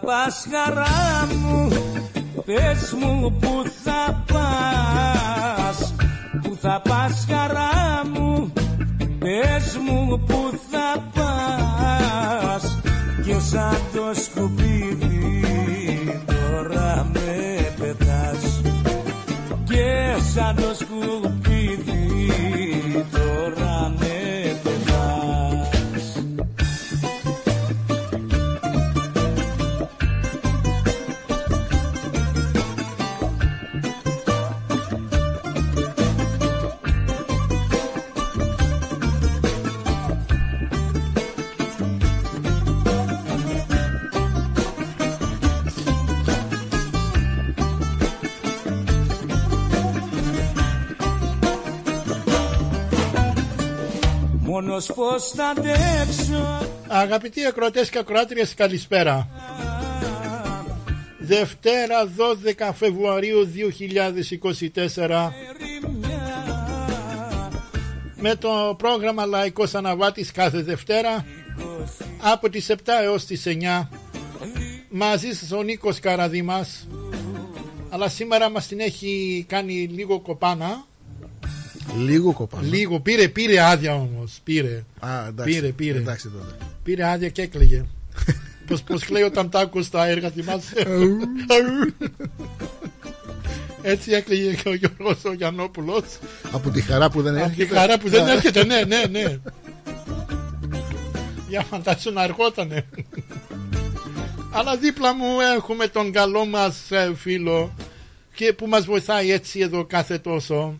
θα πας χαρά μου Πες μου που θα πας. Που θα πας χαρά μου Πες μου που θα πας. Και σαν το σκουπίδι Μόνος πως θα αντέξω; Αγαπητοί ακροατές και ακροάτριες καλησπέρα. Δευτέρα 12 Φεβρουαρίου 2024 με το πρόγραμμα Λαϊκός Αναβάτης κάθε Δευτέρα από τις 7 έως τις 9 μαζί σας ο Νίκος Καραδήμας αλλά σήμερα μας την έχει κάνει λίγο κοπάνα Λίγο κοπάνω. λίγο πήρε, πήρε άδεια όμως πήρε, Α, εντάξει. Πήρε, πήρε. Εντάξει τότε. πήρε άδεια και έκλαιγε πως, πως κλαίει όταν τα άκου στα έργα θυμάσαι; Έτσι έκλαιγε και ο Γιώργος ο Γιαννόπουλος Από τη χαρά που δεν Από έρχεται. τη χαρά που δεν έρχεται, ναι, ναι, ναι. Για φαντάσου να αργότανε. Αλλά δίπλα μου έχουμε τον καλό μας ε, φίλο και που μας βοηθάει έτσι εδώ κάθε τόσο.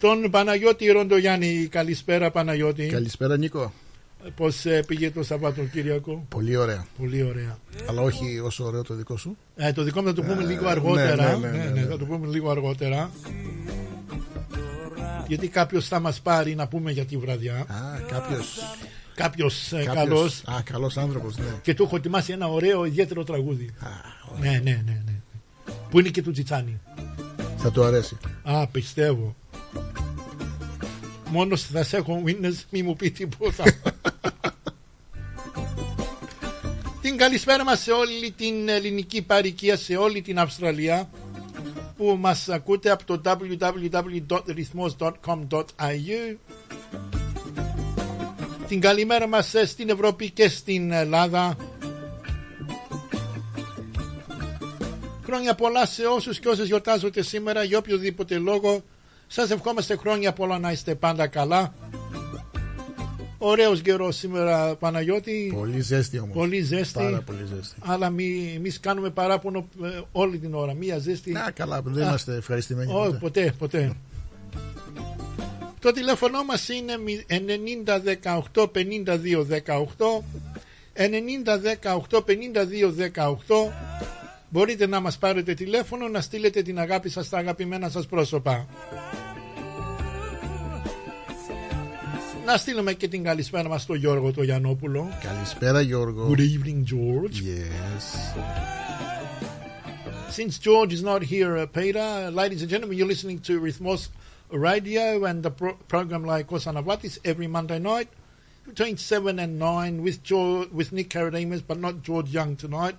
Τον Παναγιώτη Ροντογιάννη. Καλησπέρα Παναγιώτη. Καλησπέρα Νίκο. Πώς ε, πήγε το Σαββατοκύριακο. Πολύ ωραία. Πολύ ωραία. Αλλά όχι όσο ωραίο το δικό σου. Ε, το δικό μου θα το πούμε Ε, λίγο ναι, αργότερα. ναι, ναι, ναι, ναι. θα το πούμε λίγο αργότερα. Γιατί κάποιος θα μας πάρει να πούμε για τη βραδιά. Α, κάποιος. Κάποιος, ε, καλός Α, καλός άνθρωπος, ναι. και του έχω ετοιμάσει ένα ωραίο ιδιαίτερο τραγούδι. Α, ωραία. Ναι, ναι, ναι, ναι. Που είναι και του Τσιτσάνι. Θα του αρέσει. Α, πιστεύω. Μόνος θα σε έχω witness, μη μου πει τίποτα. την καλησπέρα μας σε όλη την ελληνική παροικία, σε όλη την Αυστραλία που μας ακούτε από το www.rhythmos.com.au Την καλημέρα μας ε, στην Ευρώπη και στην Ελλάδα Χρόνια πολλά σε όσους και όσες γιορτάζονται σήμερα για οποιοδήποτε λόγο. Σας ευχόμαστε χρόνια πολλά να είστε πάντα καλά. Ωραίος καιρός σήμερα Παναγιώτη. Πολύ ζέστη όμως. Πολύ ζέστη. Πάρα πολύ ζέστη. Αλλά μη, εμείς κάνουμε παράπονο ε, όλη την ώρα. Μία ζέστη. Α, καλά, δεν Α. είμαστε ευχαριστημένοι. Όχι, ποτέ. ποτέ, ποτέ. Το τηλέφωνο μας είναι μη- 90 18 52 18 90 18 52 18 Μπορείτε να μας πάρετε τηλέφωνο να στείλετε την αγάπη σας στα αγαπημένα σας πρόσωπα. Να στείλουμε και την καλησπέρα μας στο Γιώργο το Γιαννόπουλο. Καλησπέρα Γιώργο. Good evening George. Yes. Since George is not here, uh, Peter, ladies and gentlemen, you're listening to Rhythmos Radio and the pro- program like Kosanavatis every Monday night between 7 and 9 with George, with Nick Karadimas, but not George Young tonight.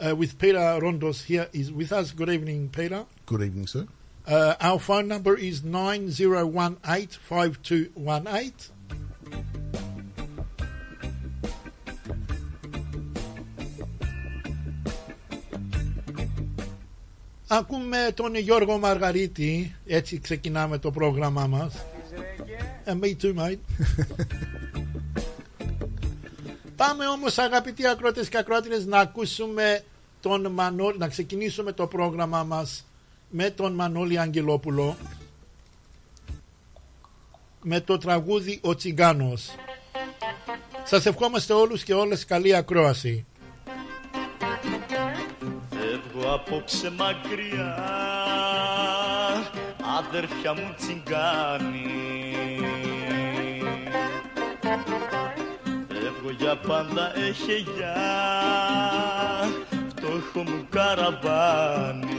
Uh, with Peter Rondos here is with us. Good evening, Peter. Good evening, sir. Uh, our phone number is 9018 5218. Ακούμε τον Γιώργο Μαργαρίτη, έτσι ξεκινάμε το πρόγραμμά μας. Ε, me too, mate. Πάμε όμως αγαπητοί ακρότες και ακρότηρες να ακούσουμε τον Μανώλη, να ξεκινήσουμε το πρόγραμμά μας με τον Μανώλη Αγγελόπουλο με το τραγούδι «Ο Τσιγκάνος». Σας ευχόμαστε όλους και όλες καλή ακρόαση. Φεύγω απόψε μακριά Αδέρφια μου τσιγκάνι Φεύγω για πάντα έχε γεια Φτώχο μου καραβάνι.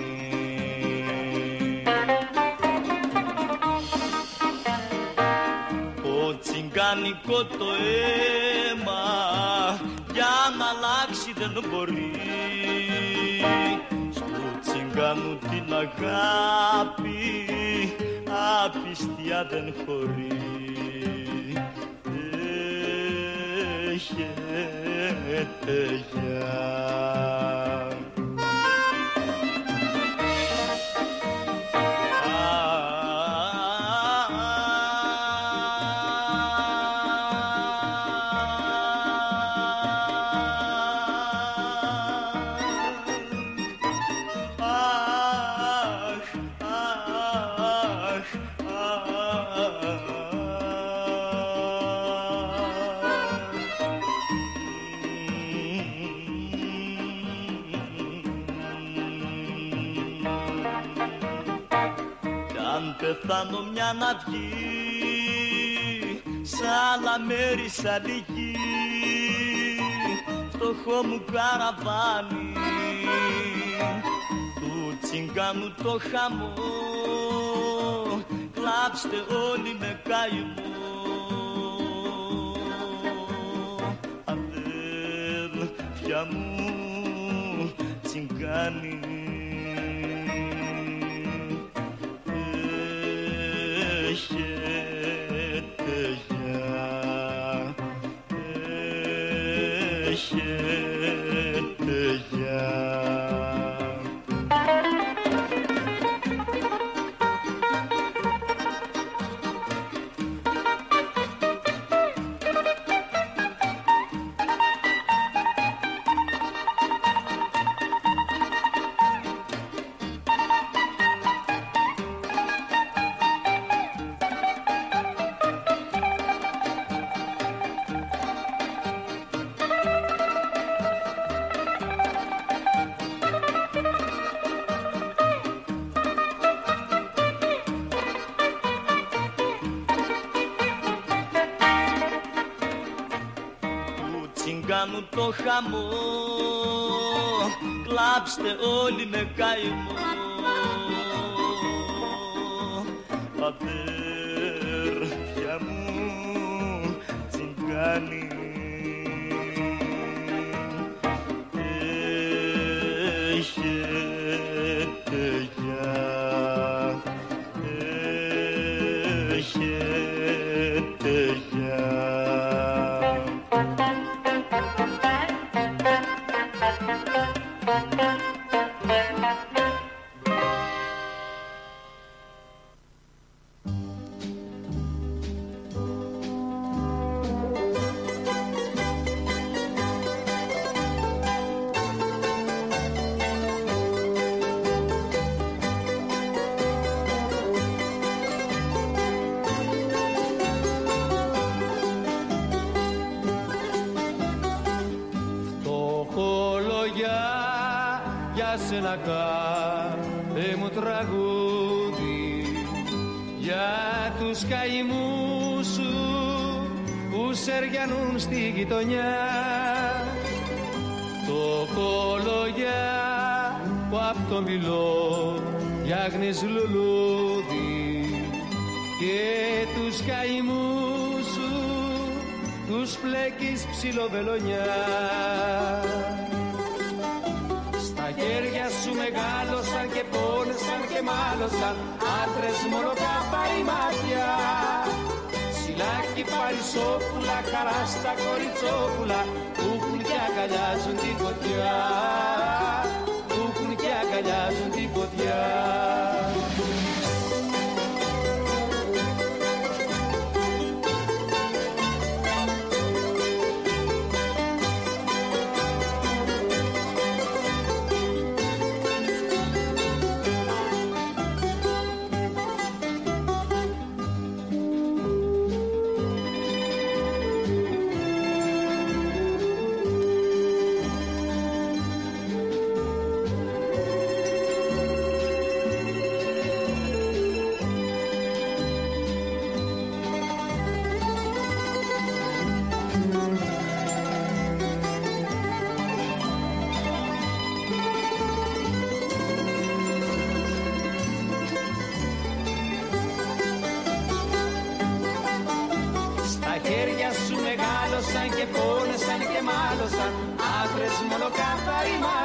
Ο τσιγκάνικο το αίμα για να αλλάξει δεν μπορεί. Στο τσιγκάνου την αγάπη απιστία δεν χωρεί Έχετε γεια αν πεθάνω μια να βγει. Σ' άλλα μέρη σ' άλλη γη Φτωχό μου καραβάνι. Του τσιγκάνου το χαμό. Κλάψτε όλοι με καημό. Αδέλφια μου τσιγκάνι ψιλοβελονιά Στα χέρια σου μεγάλωσαν και πόνεσαν και μάλωσαν άντρες μόνο καπάρι μάτια. Σιλάκι παρισόπουλα, χαρά στα κοριτσόπουλα Fatima.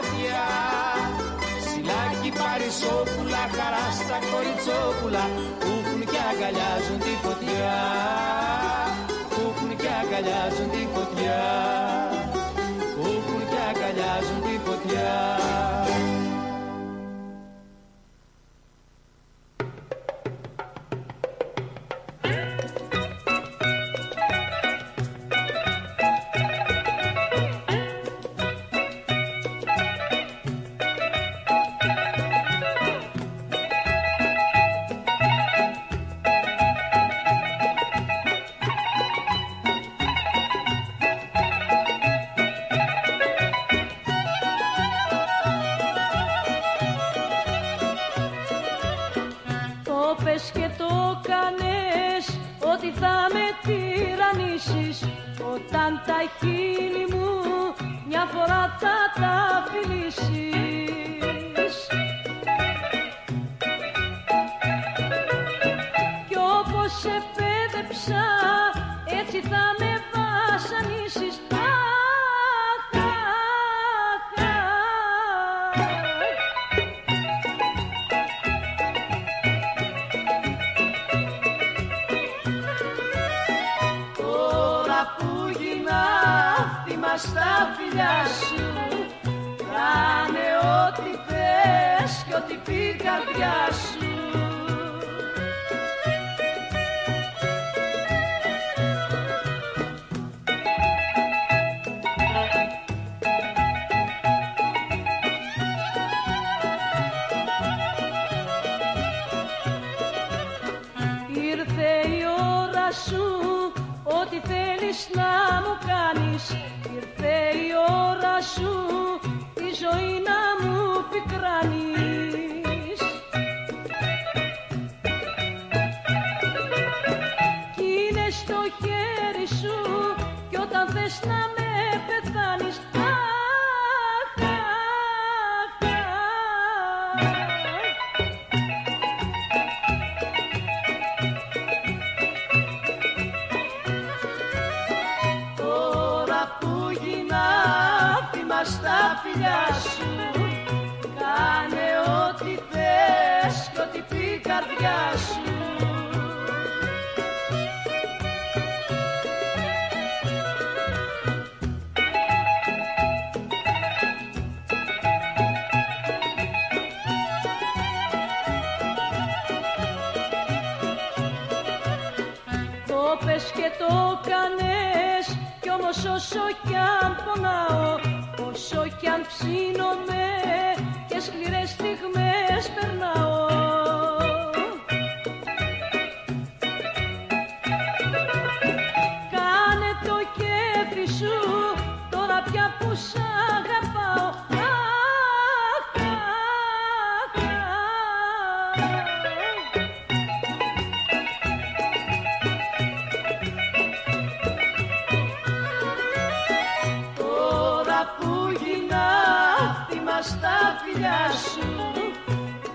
σου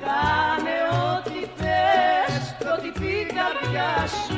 Κάνε ό,τι θες κάνε ό,τι καρδιά σου.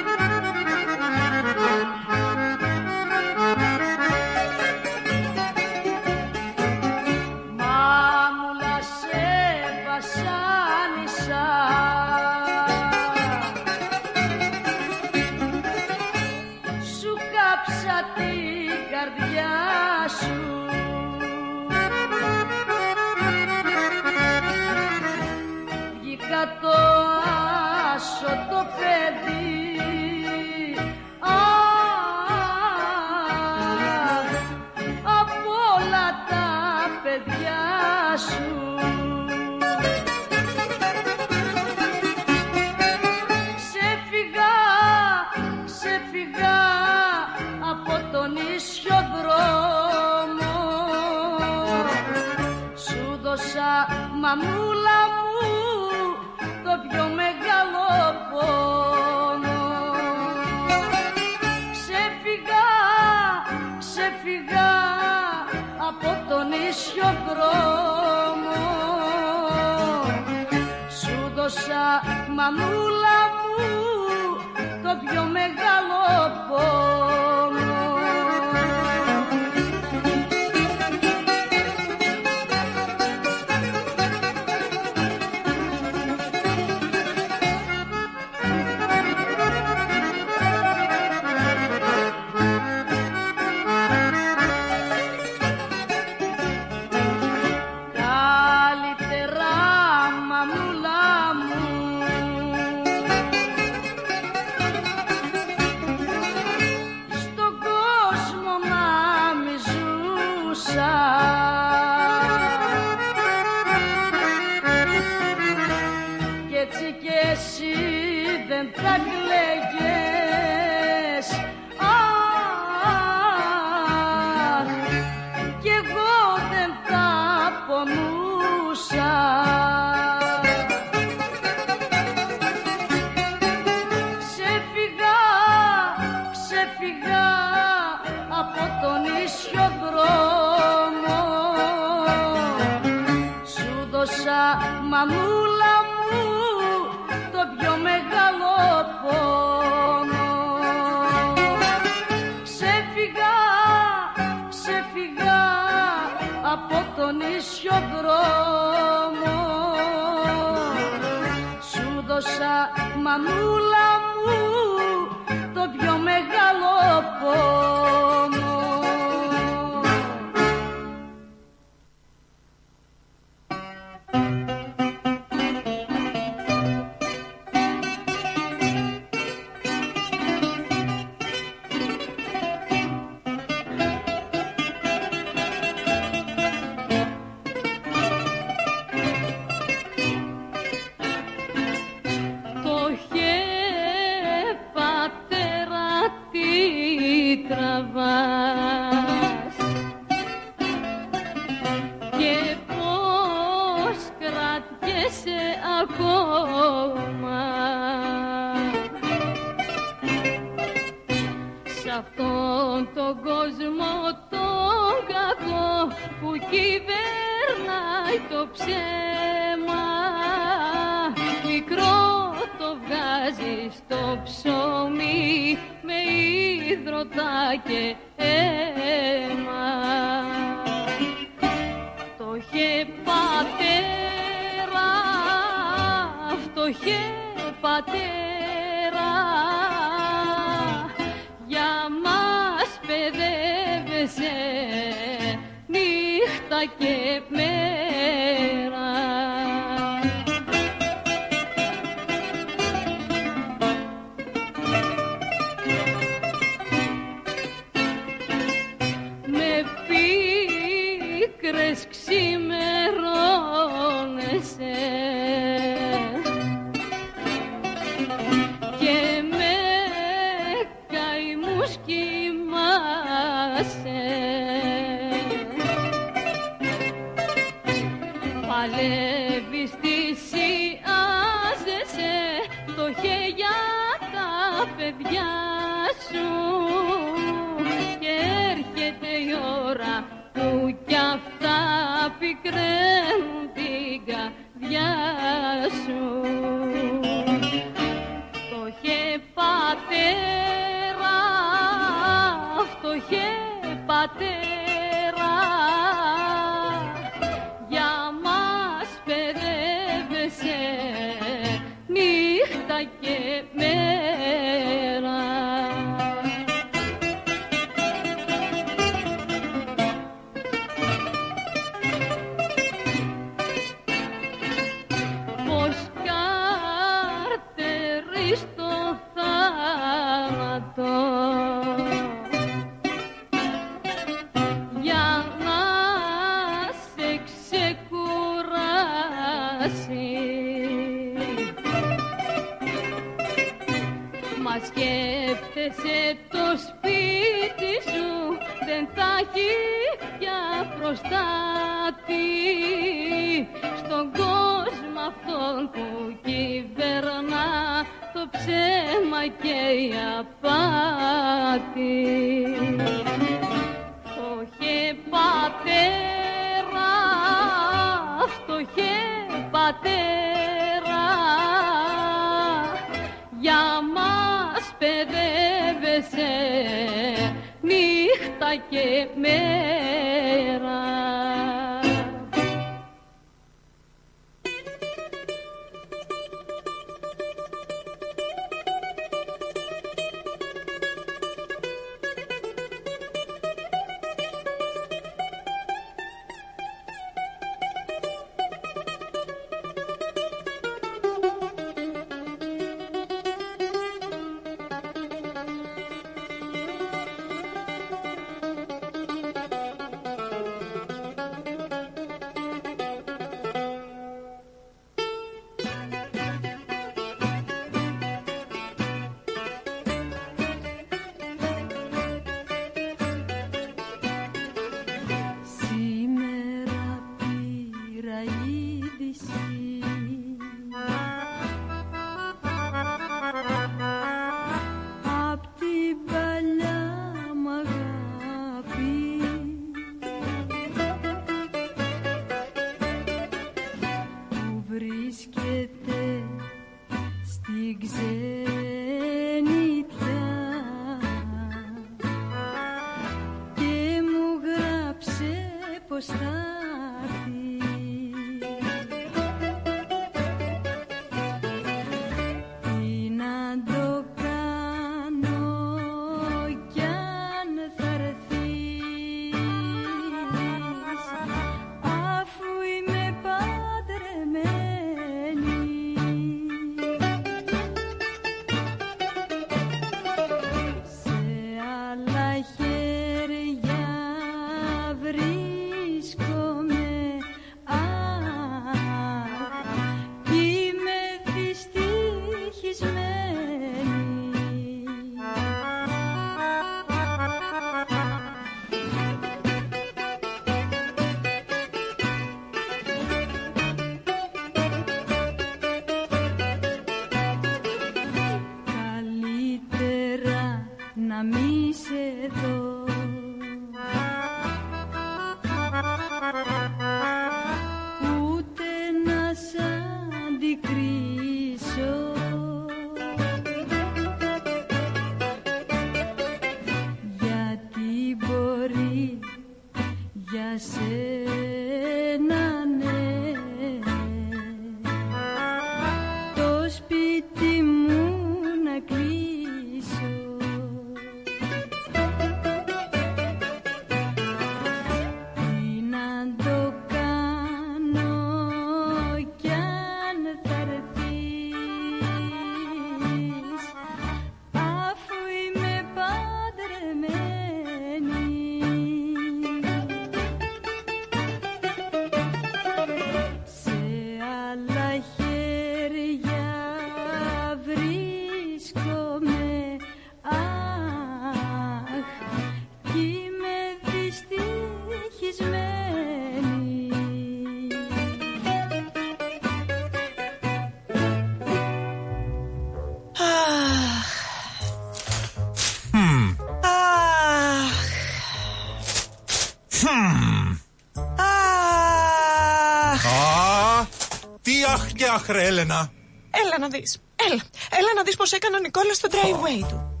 Αχ και αχ ρε Έλενα. Έλα να δεις. Έλα. Έλα να δεις πως έκανε ο Νικόλας στο driveway του.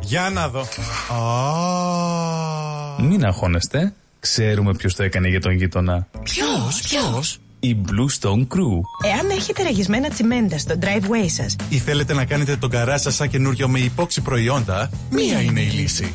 Για να δω. Α, Μην αγχώνεστε. Ξέρουμε ποιος το έκανε για τον γείτονα. Ποιος, ποιος; Η Blue Stone Crew. Εάν έχετε ραγισμένα τσιμέντα στο driveway σας, ή θέλετε να κάνετε τον καρά σας σαν καινούριο με υπόξη προϊόντα, μία είναι η λύση.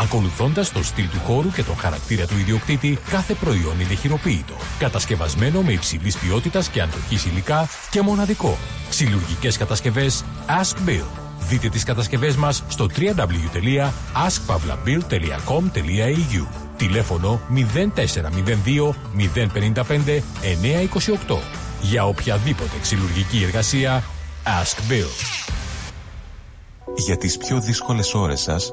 Ακολουθώντας το στυλ του χώρου και τον χαρακτήρα του ιδιοκτήτη, κάθε προϊόν είναι χειροποίητο. Κατασκευασμένο με υψηλής ποιότητας και αντοχής υλικά και μοναδικό. Συλλογικές κατασκευές Ask Bill. Δείτε τις κατασκευές μας στο www.askpavlabill.com.au Τηλέφωνο 0402 055 928 Για οποιαδήποτε ξυλουργική εργασία Ask Bill. Για τις πιο δύσκολες ώρες σας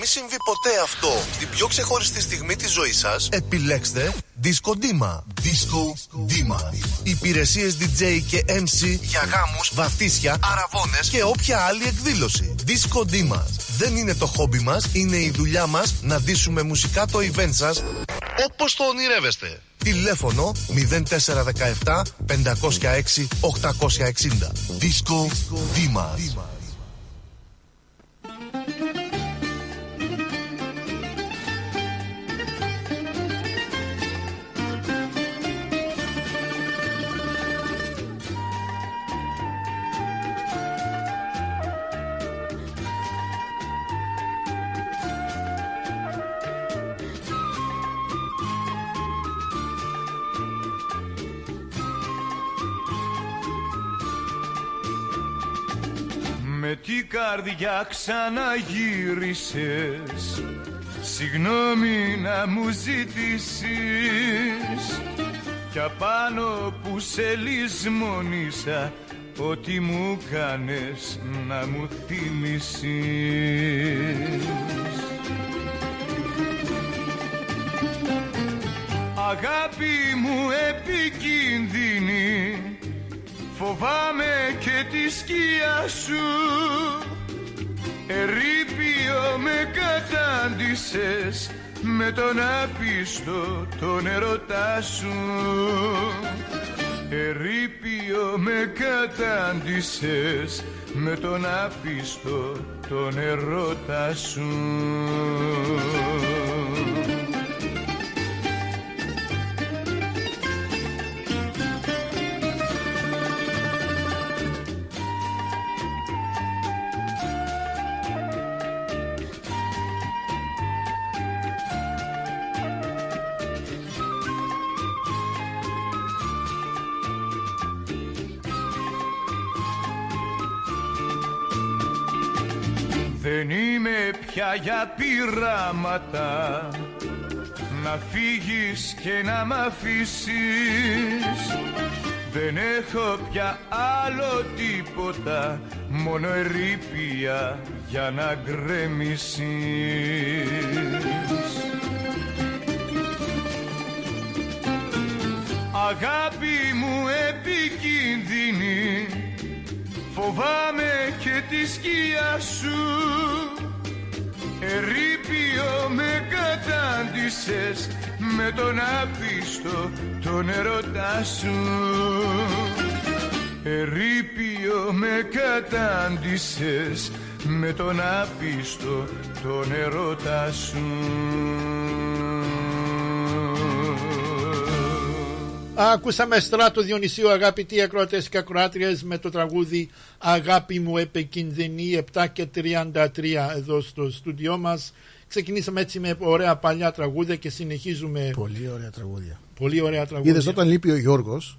Μην συμβεί ποτέ αυτό στην πιο ξεχωριστή στιγμή της ζωής σας, επιλέξτε Disco Dima. Disco Dima. Υπηρεσίες DJ και MC για γάμους, βαφτίσια, αραβώνες και όποια άλλη εκδήλωση. Disco Dima. Δεν είναι το χόμπι μας, είναι η δουλειά μας να ντύσουμε μουσικά το event σας όπως το ονειρεύεστε. Τηλέφωνο 0417 506 860. Disco Dima. Με καρδιά ξαναγύρισες. Συγγνώμη να μου ζητήσεις. Κι απάνω που σε λησμονήσα Ό,τι μου κάνες να μου θύμισεις Αγάπη μου επικίνδυνη Φοβάμαι και τη σκιά σου Ερήπιο με κατάντησες Με τον άπιστο τον ερωτά σου. Ερήπιο με κατάντησες Με τον άπιστο τον ερωτά σου Δεν είμαι πια για πειράματα. Να φύγεις και να μ' αφήσεις. Δεν έχω πια άλλο τίποτα. Μόνο ερήπια για να γκρεμίσεις. Αγάπη μου επικίνδυνη Φοβάμαι και τη σκιά σου. Ερήπιο με κατάντησες Με τον άπιστο τον ερωτά σου. Ερήπιο με κατάντησες Με τον άπιστο τον ερωτά σου Ακούσαμε στράτο Διονυσίου αγαπητοί ακροατές και ακροάτριες με το τραγούδι Αγάπη μου επικίνδυνη 7 και 33 εδώ στο στούντιό μας. Ξεκινήσαμε έτσι με ωραία παλιά τραγούδια και συνεχίζουμε. Πολύ ωραία τραγούδια. Πολύ ωραία τραγούδια. Είδες όταν λείπει ο Γιώργος;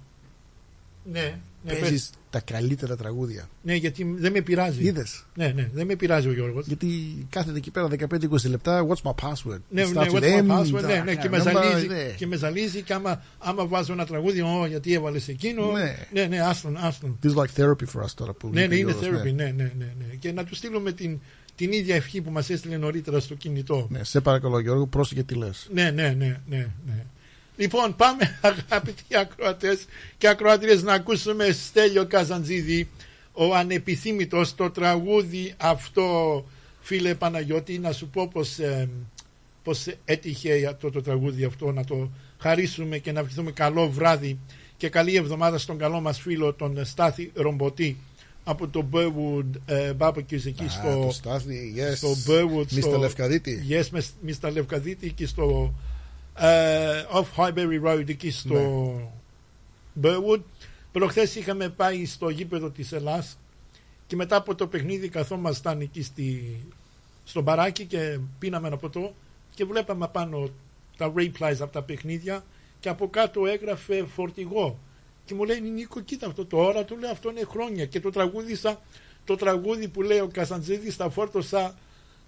Ναι, ναι, παίζεις πες. τα καλύτερα τραγούδια. ναι, γιατί δεν με πειράζει. Είδες. Ναι, ναι, δεν με πειράζει ο Γιώργος. Γιατί κάθεται εκεί πέρα 15-20 λεπτά. What's my password? Ναι, It ναι, starts what's with my M, password, ναι, ναι, και με number, ζαλίζει, ναι. και με ζαλίζει και άμα, άμα βάζω ένα τραγούδι, «Ω, γιατί έβαλες εκείνο, Ναι. ναι, ναι, άστον, άστον. This is like therapy for us τώρα που Ναι, ναι, λείπει ο είναι Γιώργος, therapy, ναι, ναι, ναι, ναι. Και να του στείλουμε την, την ίδια ευχή που μας έστειλε νωρίτερα στο κινητό. Ναι, σε παρακαλώ Γιώργο, πρόσεχε τι λες. Ναι, ναι, ναι, ναι, ναι. Λοιπόν, πάμε αγαπητοί ακροατές και ακροατρίες να ακούσουμε Στέλιο Καζαντζίδη, ο ανεπιθύμητος, το τραγούδι αυτό, φίλε Παναγιώτη, να σου πω πως, ε, πως έτυχε αυτό το τραγούδι αυτό να το χαρίσουμε και να ευχηθούμε καλό βράδυ και καλή εβδομάδα στον καλό μας φίλο τον Στάθη Ρομποτή από το Burwood ε, Barbecues εκεί Α, στο, το Στάθη, yes. στο Burwood Mr. στο, Λευκαδίτη. Yes, Mr. Λευκαδίτη και στο ε, off Highbury Road εκεί στο Ναι. Burwood προχθές είχαμε πάει στο γήπεδο της Ελλάς και μετά από το παιχνίδι καθόμασταν εκεί στη, στο μπαράκι και πίναμε ένα ποτό και βλέπαμε πάνω τα replies από τα παιχνίδια και από κάτω έγραφε φορτηγό και μου λέει Νίκο κοίτα αυτό το ώρα του λέω αυτό είναι χρόνια και το τραγούδισα το τραγούδι που λέει ο Κασαντζίδης τα φόρτωσα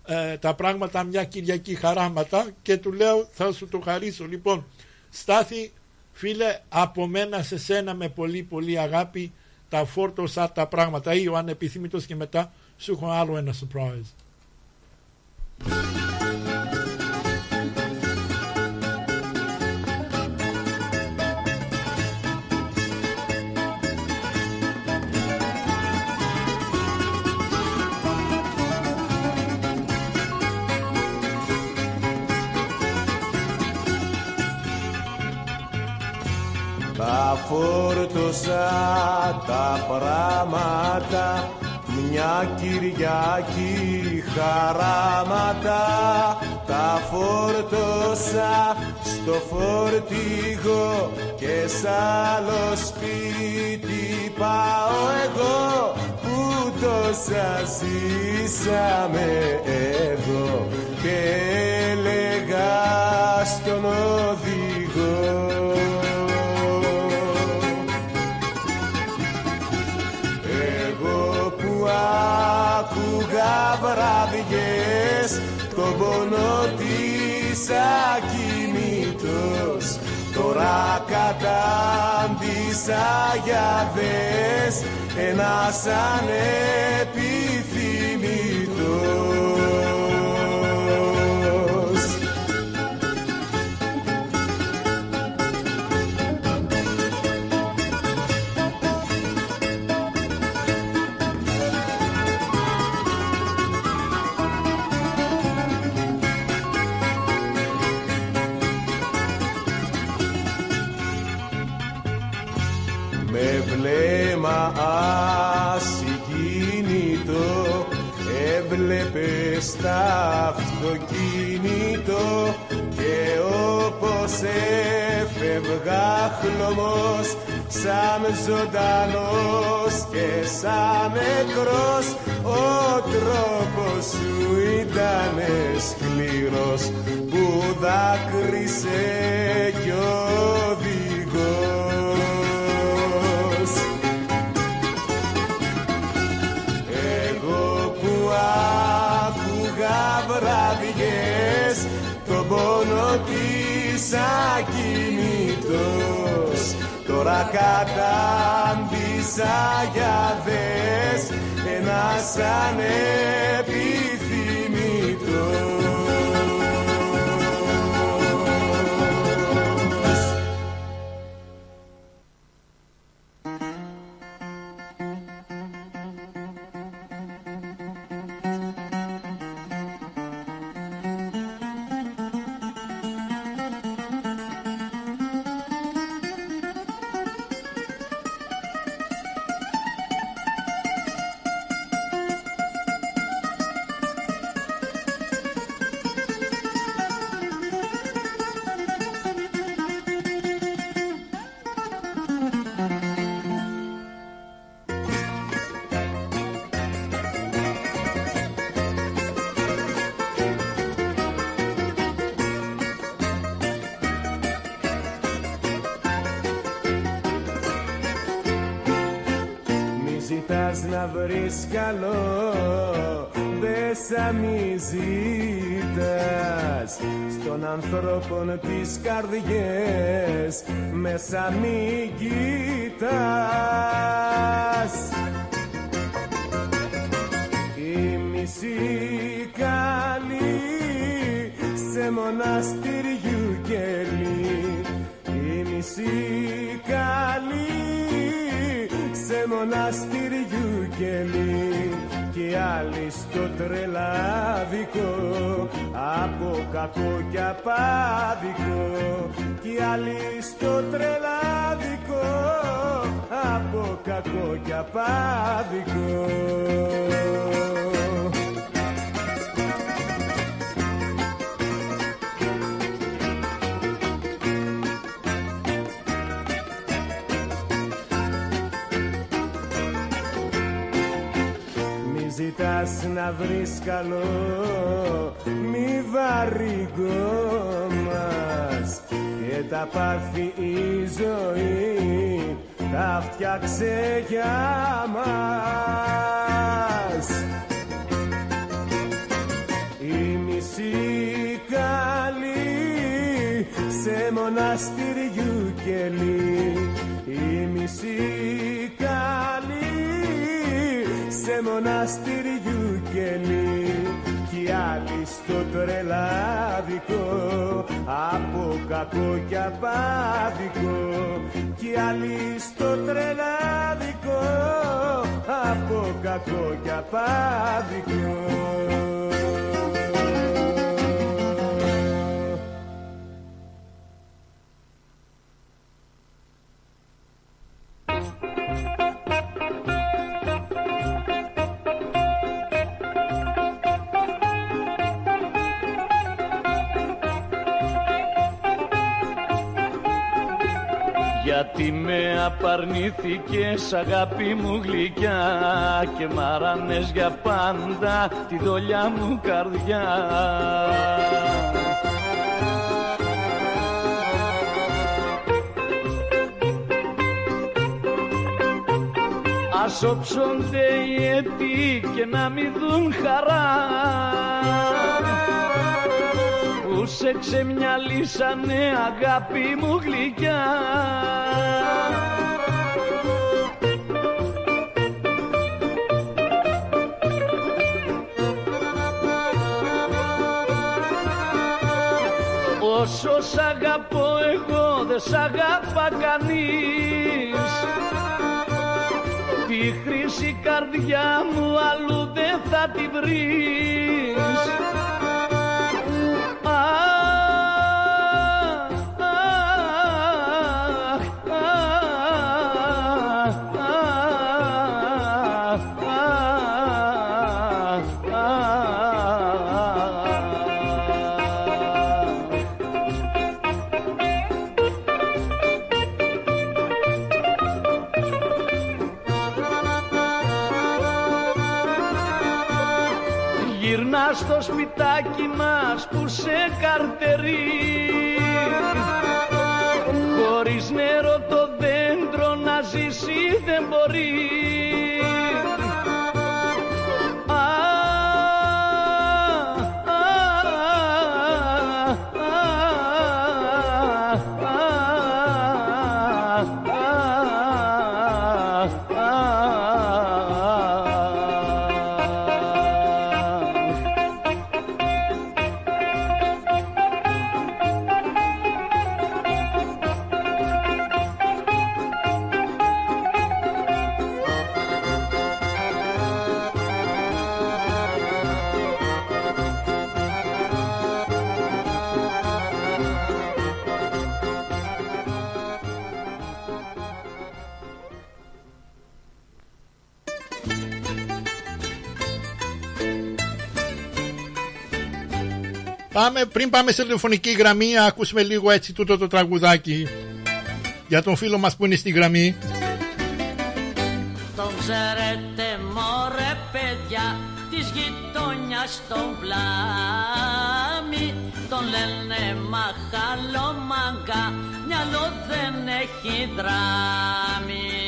ε, τα πράγματα μια Κυριακή χαράματα και του λέω θα σου το χαρίσω. Λοιπόν Στάθη φίλε από μένα σε σένα με πολύ πολύ αγάπη τα φόρτωσα τα πράγματα. Ή ο ανεπιθύμητος και μετά σου έχω άλλο ένα surprise Τα φόρτωσα τα πράγματα μια Κυριακή χαράματα. Τα φόρτωσα στο φορτηγό και σ' άλλο σπίτι πάω εγώ. Που τόσα ζήσαμε εδώ και της ακινήτως τώρα κατάντησα για δες. Ένας ανεπιθυμητός έφευγα χλωμός σαν ζωντανός και σαν νεκρός ο τρόπος σου ήταν σκληρός που δάκρυσε κι ο οδηγός. Εγώ που άκουγα βραδιές τον πόνο της ακινήτως τώρα κατάντησα για δες ένας ανεπιθυμητός Μπέσα μη ζητάς Στον ανθρώπων τις καρδιές. Μέσα μη τρελάδικο από κακό και απάδικο και άλλοι στο τρελάδικο από κακό και απάδικο ζητάς να βρεις καλό μη βαρύγκο μας. Και τα πάθη η ζωή τα φτιάξε για μας. Η μισή καλή σε μοναστηριού κελί. Η μισή καλή σε μοναστηριού κελί κι άλλοι στο τρελάδικο από κακό και απάδικο. Κι άλλοι στο τρελάδικο από κακό και απάδικο Γιατί με απαρνήθηκες αγάπη μου γλυκιά Και μαράνες για πάντα τη δολιά μου καρδιά. Ας όψονται οι έτη και να μην δουν χαρά που σε ξεμυαλίσανε αγάπη μου γλυκιά. Όσο σ' αγαπώ εγώ δεν σ' αγαπά κανείς. Τη χρήση καρδιά μου αλλού δεν θα τη βρεις σε καρτερεί Χωρίς νερό το δέντρο να ζήσει δεν μπορεί Πάμε, πριν πάμε σε τηλεφωνική γραμμή, να ακούσουμε λίγο έτσι τούτο το τραγουδάκι για τον φίλο μας που είναι στη γραμμή. Τον ξέρετε μωρέ παιδιά της γειτονιάς τον βλάμι Τον λένε μαχαλό μάγκα, μυαλό δεν έχει δράμι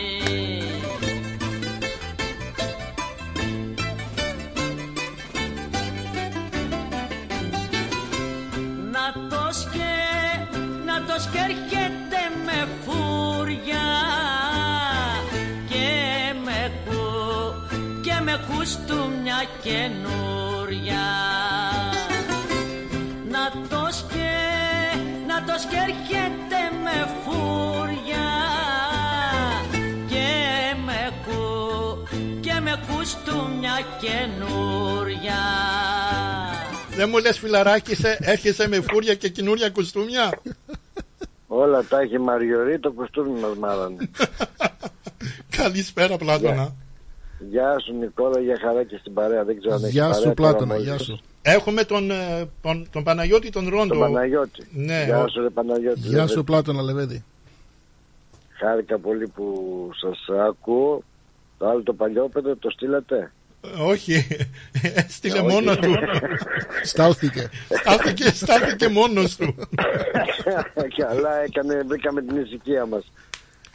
καινούρια Να το σκε, να το σκέρχεται με φούρια Και με κου, και με κούστου μια καινούρια Δεν μου λες φιλαράκι, έρχεσαι με φούρια και καινούρια κουστούμια; Όλα τα έχει μαριωρεί, το κουστούμι μας μάλλον. Καλησπέρα Πλάτωνα yeah. Γεια σου Νικόλα, για χαρά και στην παρέα. Δεν ξέρω αν έχεις Γεια παρέα σου τώρα Πλάτωνα, μαζί γεια σου. σου. Έχουμε τον, ε, τον, τον Παναγιώτη τον Ρόντο. Τον Παναγιώτη. Ναι, Γεια ο- σου ρε Παναγιώτη. Γεια Βέβαια, σου Πλάτωνα Λεβέντη. Χάρηκα πολύ που σας ακούω. Το άλλο το παλιόπαιδο το στείλατε; Όχι, έστειλε Όχι. μόνος του. Στάθηκε. στάθηκε, στάθηκε μόνος του. Καλά έκανε, βρήκαμε την ησυχία μας.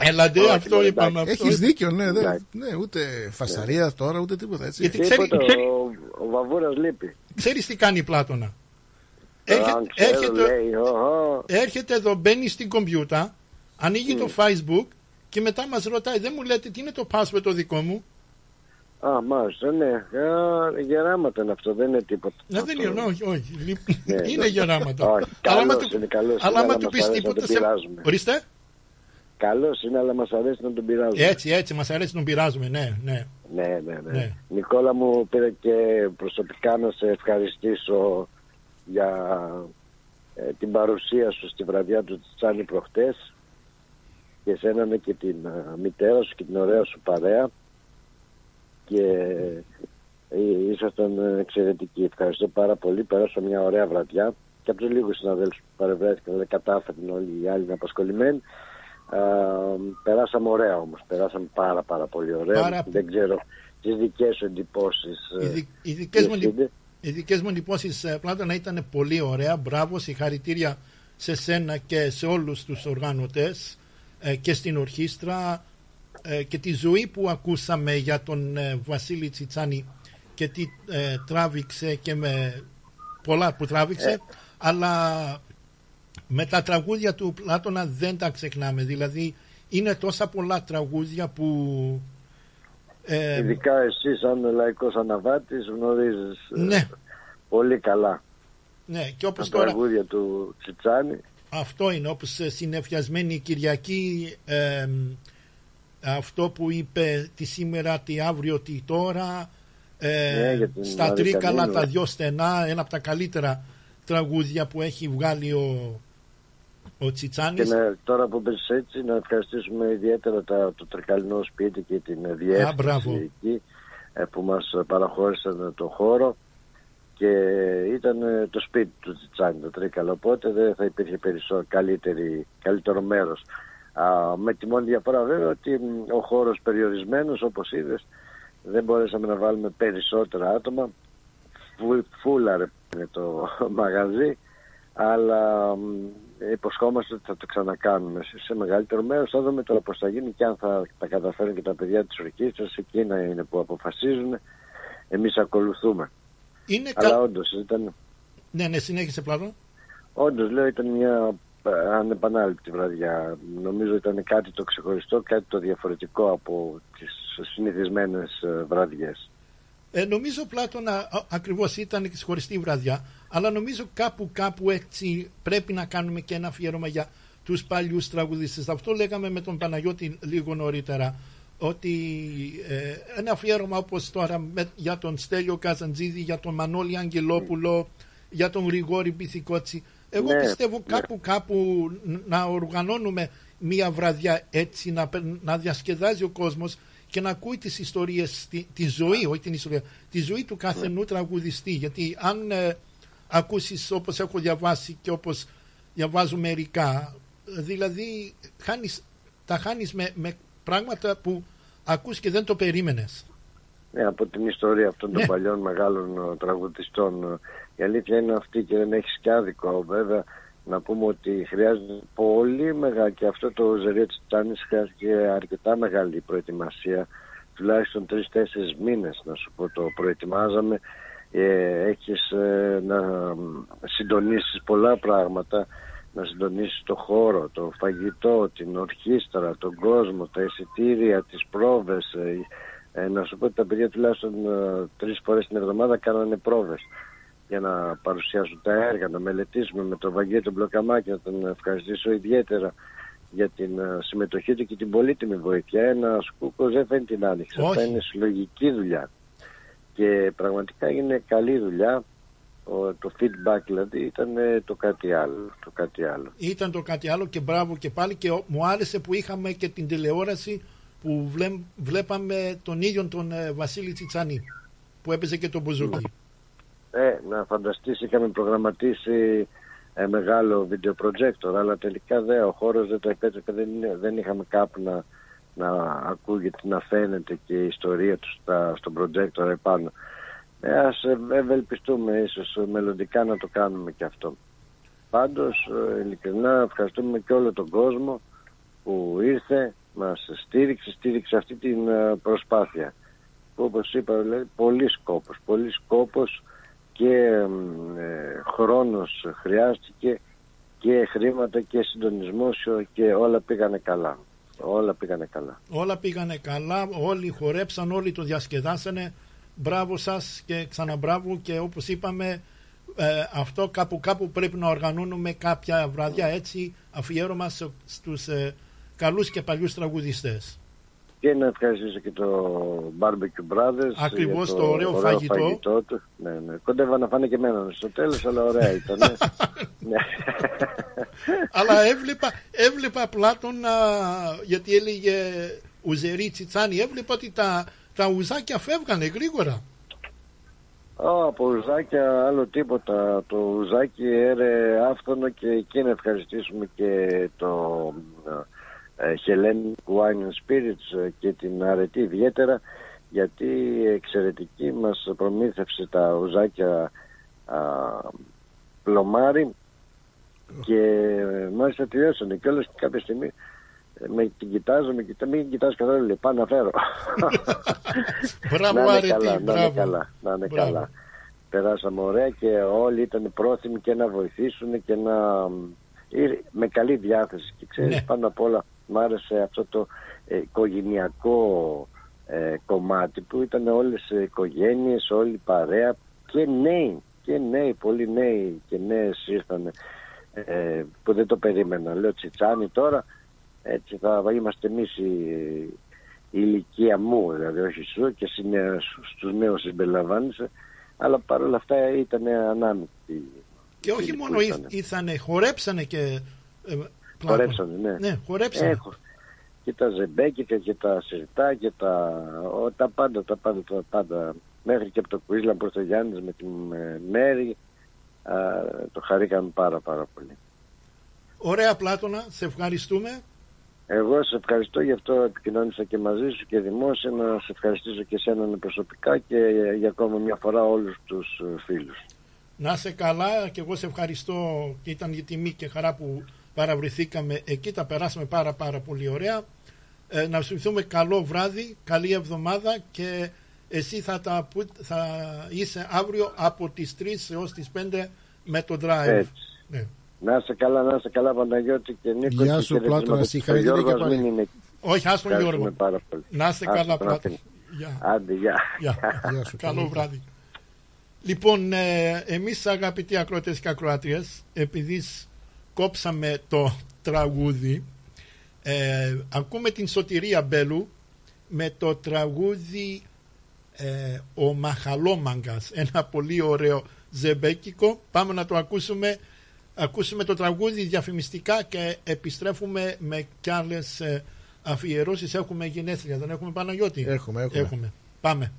Έλατε, Όχι, αυτό εντάξει. είπαμε. Αυτό. Έχεις δίκιο, ναι, δεν- Εντάξει. ναι, ούτε φασαρία τώρα, ούτε τίποτα έτσι. Γιατί ξέρει, Τίποτα, ξέρει, ο, ο Βαβούρας λείπει. ξέρεις τι κάνει η Πλάτωνα; Αν Έρχεται, ξέρω, έρχεται, λέει, «Οχο». έρχεται εδώ, μπαίνει στην κομπιούτα, ανοίγει το Facebook και μετά μας ρωτάει, δεν μου λέτε τι είναι το password το δικό μου; Α, μάλιστα, ναι. Α, γεράματα είναι αυτό, δεν είναι τίποτα. Ναι, δεν είναι, όχι, όχι. Λείπ- Ναι, είναι ναι. γεράματα. Όχι, Αλλά άμα καλός του- είναι, καλός αλλά είναι, άμα αλλά του μας πεις αρέσει να τίποτα τον σε... πειράζουμε. Ορίστε. Καλός είναι, αλλά μας αρέσει να τον πειράζουμε. Έτσι, έτσι, μας αρέσει να τον πειράζουμε, ναι, ναι. Ναι, ναι, ναι, Ναι. Νικόλα μου πήρε και προσωπικά να σε ευχαριστήσω για ε, την παρουσία σου στη βραδιά του Τσάνι προχτές και εσένα ναι, και την ε, μητέρα σου και την ωραία σου παρέα και ε, ήσασταν ε, εξαιρετικοί. Ευχαριστώ πάρα πολύ. Πέρασα μια ωραία βραδιά και από τους λίγους συναδέλφους που παρευρέθηκαν δεν κατάφεραν όλοι οι άλλοι να απασχολημένοι. Α, περάσαμε ωραία όμως, περάσαμε πάρα πάρα πολύ ωραία. Πάρα- Δεν ξέρω τις δικές σου εντυπώσεις. Οι, ε, δι- οι δικές μου, Διευθύντη. οι δικές μου εντυπώσεις ε, Πλάτωνα ήταν πολύ ωραία. Μπράβο, συγχαρητήρια σε σένα και σε όλους τους οργανωτές ε, και στην ορχήστρα ε, και τη ζωή που ακούσαμε για τον ε, Βασίλη Τσιτσάνη και τι ε, τράβηξε και με πολλά που τράβηξε αλλά με τα τραγούδια του Πλάτωνα δεν τα ξεχνάμε δηλαδή είναι τόσα πολλά τραγούδια που ε, Ειδικά εσύ σαν λαϊκός αναβάτης γνωρίζεις ε, ναι, πολύ καλά ναι και όπως τα τώρα τραγούδια του Τσιτσάνη. Αυτό είναι όπως ε, συνεφιασμένη Κυριακή ε, αυτό που είπε τη σήμερα, τη αύριο, τη τώρα ε, Ναι, για την στα Μαρία τρίκαλα Κανίνου. τα δυο στενά ένα από τα καλύτερα τραγούδια που έχει βγάλει ο, ο Και Τσιτσάνης να, τώρα που πες έτσι να ευχαριστήσουμε ιδιαίτερα τα, το τρικαλινό σπίτι και την Α, μπράβο. διεύθυνση εκεί ε, που μας παραχώρησαν το χώρο. Και ήταν ε, το σπίτι του Τσιτσάνη το τρίκαλο. Οπότε δεν θα υπήρχε περισσότερο καλύτερη, καλύτερο μέρος. Α, με τη μόνη διαφορά βέβαια ότι μ, ο χώρος περιορισμένος όπως είδες δεν μπορέσαμε να βάλουμε περισσότερα άτομα. Φου- φούλαρε είναι το μαγαζί αλλά μ, υποσχόμαστε ότι θα το ξανακάνουμε σε, σε μεγαλύτερο μέρος. Θα δούμε τώρα πως θα γίνει και αν θα τα καταφέρουν και τα παιδιά της ορκίστρας. Εκείνα είναι που αποφασίζουν. Εμείς ακολουθούμε. Είναι αλλά κα... όντως ήταν ναι, ναι, συνέχισε Πλάτωνα όντως λέω ήταν μια ε, ανεπανάληπτη βραδιά. Νομίζω ήταν κάτι το ξεχωριστό κάτι το διαφορετικό από τις συνηθισμένες ε, βραδιές Ε, νομίζω Πλάτωνα α- ακριβώς ήταν και χωριστή βραδιά αλλά νομίζω κάπου κάπου έτσι πρέπει να κάνουμε και ένα αφιέρωμα για τους παλιούς τραγουδιστές. Αυτό λέγαμε με τον Παναγιώτη λίγο νωρίτερα ότι ε, ένα αφιέρωμα όπως τώρα με- για τον Στέλιο Καζαντζίδη, για τον Μανώλη Αγγελόπουλο, για τον Γρηγόρη Πυθικότσι. Εγώ Ναι, πιστεύω ναι. κάπου κάπου να οργανώνουμε μία βραδιά έτσι να, πε- να διασκεδάζει ο κόσμος και να ακούει τις ιστορίες, τη, τη ζωή, όχι την ιστορία, τη ζωή του καθενού τραγουδιστή. Γιατί αν ε, ακούσεις όπως έχω διαβάσει και όπως διαβάζω μερικά, δηλαδή χάνεις, τα χάνεις με, με πράγματα που ακούς και δεν το περίμενες. Ναι, από την ιστορία αυτών των Ναι. παλιών μεγάλων ε, τραγουδιστών. ε, Η αλήθεια είναι αυτή και δεν έχεις και άδικο. Βέβαια, να πούμε ότι χρειάζεται πολύ μεγάλη και αυτό το ζερίο της Τάνης χρειάζεται αρκετά μεγάλη προετοιμασία. Τουλάχιστον τρει-τέσσερι μήνες να σου πω το προετοιμάζαμε. Ε, έχεις ε, να συντονίσεις πολλά πράγματα να συντονίσεις το χώρο, το φαγητό, την ορχήστρα, τον κόσμο, τα εισιτήρια, τις πρόβες, ε, ε, να σου πω ότι τα παιδιά τουλάχιστον ε, τρεις φορές την εβδομάδα κάνανε πρόβες για να παρουσιάσουν τα έργα, να μελετήσουμε με τον Βαγγέλη τον Μπλοκαμάκη, να τον ευχαριστήσω ιδιαίτερα για την ε, συμμετοχή του και την πολύτιμη βοήθεια. Ένας κούκος δεν φαίνει την άνοιξη. Όχι. Αυτά είναι συλλογική δουλειά. Και και πραγματικά έγινε καλή δουλειά. Ο- το feedback δηλαδή ήταν ε, το κάτι άλλο. Το κάτι άλλο. Ήταν το κάτι άλλο και μπράβο και πάλι και ο- μου άρεσε που είχαμε και την τηλεόραση που βλέ- βλέπαμε τον ίδιο τον ε, Βασίλη Τσιτσάνη που έπαιζε και τον Μπουζούκι. Ε, να φανταστείς είχαμε προγραμματίσει ε, μεγάλο video projector αλλά τελικά δε, ο χώρος δεν το επέτρεπε, δεν, είναι- δεν είχαμε κάπου να, να ακούγεται, να φαίνεται και η ιστορία του στα, στον projector επάνω. Ε, ας ε, ευελπιστούμε ίσως μελλοντικά να το κάνουμε και αυτό. Πάντως, ε, ειλικρινά ευχαριστούμε και όλο τον κόσμο που ήρθε, μας στήριξε, στήριξε αυτή την ε, προσπάθεια. Που όπως είπα, λέει, πολύ σκόπος, πολύ σκόπος και εμ, ε, χρόνος χρειάστηκε και χρήματα και συντονισμός και όλα πήγανε καλά. Όλα πήγανε καλά. Όλα πήγανε καλά, όλοι χορέψαν, όλοι το διασκεδάσανε. Μπράβο σας και ξαναμπράβο και όπως είπαμε ε, αυτό κάπου κάπου πρέπει να οργανώνουμε κάποια βραδιά έτσι αφιέρωμα σε- στους ε, καλούς και παλιούς τραγουδιστές. Και να ευχαριστήσω και το Barbecue Brothers. Ακριβώς, για το ωραίο φαγητό. του. Ναι, ναι. Κοντεύα να φάνε και εμένα στο τέλος, αλλά ωραία ήταν. ναι. Αλλά έβλεπα, έβλεπα Πλάτωνα γιατί έλεγε ουζερί τσιτσάνι έβλεπα ότι τα, τα ουζάκια φεύγανε γρήγορα. Ω, από ουζάκια άλλο τίποτα. Το ουζάκι έρε άφθονο και εκεί να ευχαριστήσουμε και το ε, Hellenic Wine and Spirits ε, και την αρετή ιδιαίτερα γιατί εξαιρετική μας προμήθευσε τα ουζάκια α, πλωμάρι και ε, μάλιστα τελειώσανε και όλες κάποια στιγμή ε, με την κοιτάζω, με κοιτά, μην κοιτάς καθόλου λέει, πάω να φέρω. Μπράβο να είναι Αρετή, καλά, να είναι μπράβο. καλά, να είναι Μπράβο. καλά. Περάσαμε ωραία και όλοι ήταν πρόθυμοι και να βοηθήσουν και να ε, με καλή διάθεση. Και ξέρεις Ναι. πάνω απ' όλα μ' άρεσε αυτό το ε, οικογενειακό ε, κομμάτι που ήταν όλες οι οικογένειες, όλη η παρέα και νέοι, και νέοι, πολλοί νέοι και νέες ήρθαν ε, που δεν το περίμεναν. Λέω Τσιτσάνι τώρα, έτσι θα είμαστε εμείς η, η ηλικία μου, δηλαδή όχι σου και εσύ νέος- στους νέους συμπεριλαμβάνεσαι, αλλά παρόλα αυτά ήταν ανάμεικτη. Και όχι φίλοι που μόνο ήρθανε. ήρ- ήρθανε, χορέψανε και. Ε, Πλάτωνα. Χορέψανε, ναι. Ναι, χορέψανε. Έχω. Και τα ζεμπέκικα και τα σιρτά και τα, ο, τα πάντα, τα πάντα, τα πάντα. Μέχρι και από το Κουίσλαν προς το Γιάννης με την ε, Μέρη. Α, το χαρήκαμε πάρα πάρα πολύ. Ωραία Πλάτωνα, σε ευχαριστούμε. Εγώ σε ευχαριστώ γι' αυτό επικοινώνησα και μαζί σου και δημόσια να σε ευχαριστήσω και εσένα προσωπικά και για ακόμα μια φορά όλους τους ε, φίλους. Να είσαι καλά και εγώ σε ευχαριστώ και ήταν για τιμή και χαρά που παραβρεθήκαμε εκεί. Τα περάσαμε πάρα πάρα πολύ ωραία. Ε, να σου ευχηθούμε καλό βράδυ, καλή εβδομάδα και εσύ θα, τα, που- θα είσαι αύριο από τις 3 έως τις 5 με το drive. Έτσι. Ναι. Να είσαι καλά, να είσαι καλά Παναγιώτη και Νίκος. Γεια και σου, χαιρετίσματα Πλάτωνα, στον συγχαρητήρια Γιώργο, και ας πάλι. μην είναι εκεί. Όχι, άστο Ευχαριστούμε Γιώργο. πάρα πολύ. Να είστε Άστο καλά τον Πλάτωνα. αφήνω. Γεια. Άντε, γεια. Γεια. Γεια σου, Καλό καλή βράδυ. Λοιπόν, ε, εμείς αγαπητοί ακροατές και ακροάτριες, επειδή σ- κόψαμε το τραγούδι, ε, ακούμε την Σωτηρία Μπέλου με το τραγούδι ε, «Ο Μαχαλόμαγκας», ένα πολύ ωραίο ζεμπέκικο. Πάμε να το ακούσουμε, ακούσουμε το τραγούδι διαφημιστικά και επιστρέφουμε με κι άλλες ε, αφιερώσεις. Έχουμε γενέθλια, δεν έχουμε Παναγιώτη; Έχουμε, έχουμε. έχουμε. Πάμε.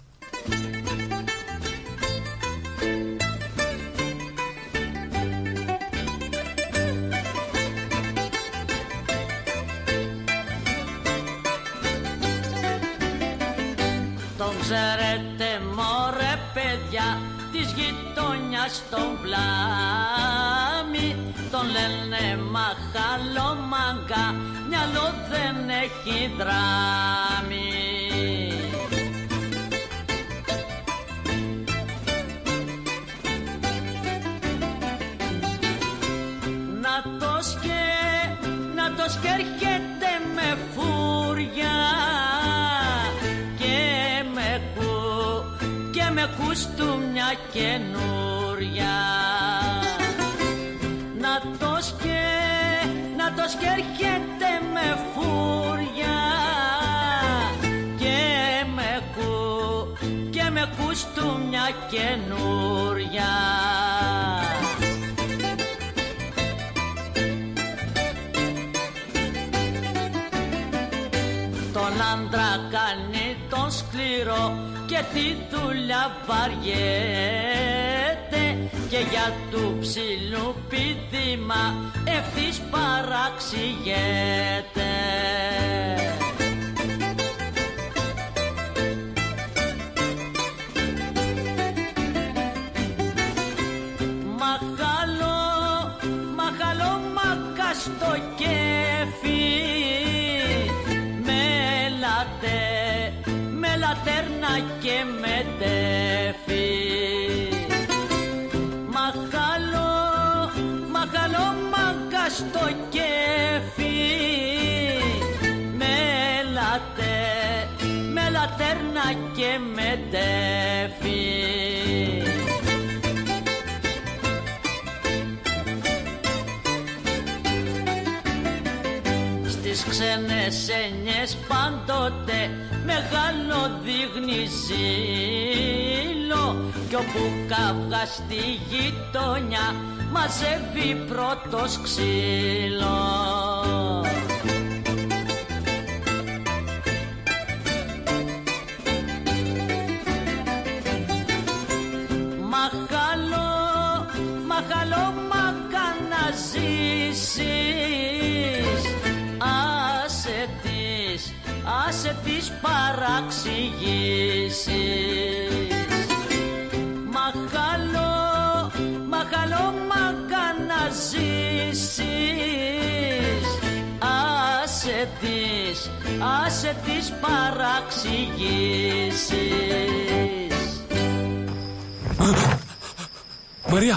Της γειτόνιας τον βλάμι. Τον λένε μαχαλόμαγκα, μυαλό δεν έχει δράμι Να το σκε, να το σκέρχεται με φούρια και με κου, και με κουστούμια καινούρια. Να το σκε, να το σκέρχεται με φούρια και με κου, και με κου ακούς του μια καινούρια σκληρό και τη δουλειά βαριέται και για του ψηλού πηδήμα ευθύς παραξηγέται. Μεγάλο δείχνει ζήλο κι όπου καύγα στη γειτονιά μαζεύει πρώτος ξύλο. Παραξηγήσεις. Μαχαλό, μαχαλό μακά να ζήσεις. Άσε τις, άσε τις παραξηγήσεις. Μαρία,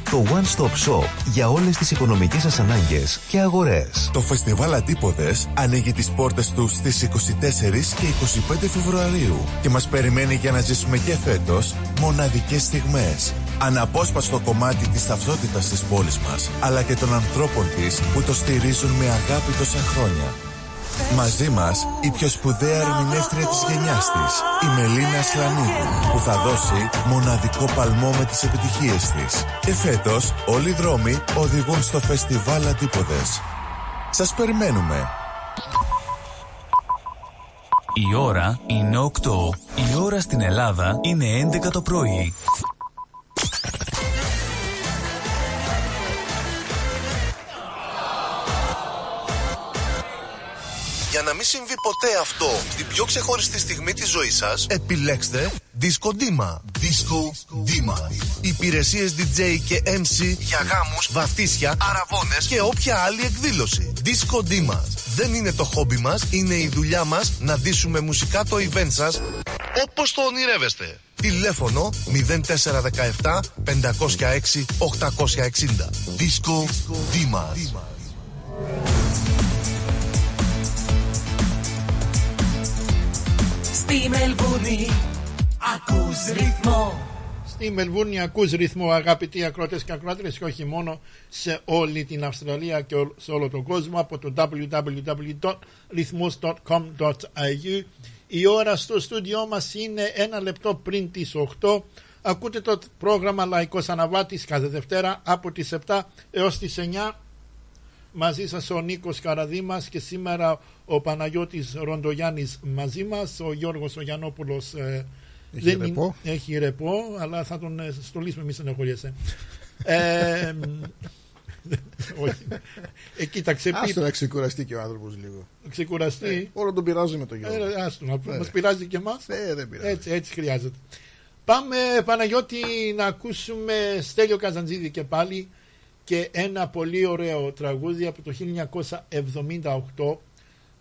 Το One Stop Shop για όλες τις οικονομικές σας ανάγκες και αγορές. Το φεστιβάλ Αντίποδες ανοίγει τις πόρτες του στις 24 και 25 Φεβρουαρίου και μας περιμένει για να ζήσουμε και φέτος μοναδικές στιγμές. Αναπόσπαστο κομμάτι της ταυτότητας της πόλης μας, αλλά και των ανθρώπων της που το στηρίζουν με αγάπη τόσα χρόνια. Μαζί μας η πιο σπουδαία ερμηνεύτρια της γενιάς της, η Μελίνα Σλανίδου, που θα δώσει μοναδικό παλμό με τις επιτυχίες της. Και φέτος όλοι οι δρόμοι οδηγούν στο φεστιβάλ Αντίποδες. Σας περιμένουμε. Η ώρα είναι 8. Η ώρα στην Ελλάδα είναι 11 το πρωί. Για να μην συμβεί ποτέ αυτό στην πιο ξεχωριστή στιγμή της ζωής σας, επιλέξτε Disco Dima. Disco Dima. Υπηρεσίες DJ και MC για γάμους, βαφτίσια, αραβώνες και όποια άλλη εκδήλωση. Disco Dima. Δεν είναι το χόμπι μας, είναι η δουλειά μας να ντύσουμε μουσικά το event σας όπως το ονειρεύεστε. Τηλέφωνο 0417 506 860. Disco Dima. Στη Μελβούνι ακούς ρυθμό. Στη Μελβούρνη ακούς ρυθμό αγαπητοί ακρότες και ακρότρες και όχι μόνο σε όλη την Αυστραλία και σε όλο τον κόσμο από το www.rhythmos.com.au Η ώρα στο στούντιό μας είναι ένα λεπτό πριν τις 8 Ακούτε το πρόγραμμα Λαϊκός Αναβάτης κάθε Δευτέρα από τις 7 έως τις 9 μαζί σας ο Νίκος Καραδήμας και σήμερα ο Παναγιώτης Ροντογιάννης μαζί μας ο Γιώργος ο Γιαννόπουλος ε, Έχει δεν ρεπό. είναι- έχει ρεπό αλλά θα τον ε, στολίσουμε μη στενοχωριέσαι ε, όχι ε, κοίταξε Άστο πει να ξεκουραστεί και ο άνθρωπος λίγο. ξεκουραστεί Ε, όλο τον πειράζουμε το Γιώργο. ε, άστο, να Ναι. μας πειράζει και εμάς Ε, δεν πειράζει. έτσι, έτσι χρειάζεται. Πάμε Παναγιώτη να ακούσουμε Στέλιο Καζαντζίδη και πάλι και ένα πολύ ωραίο τραγούδι από το 1978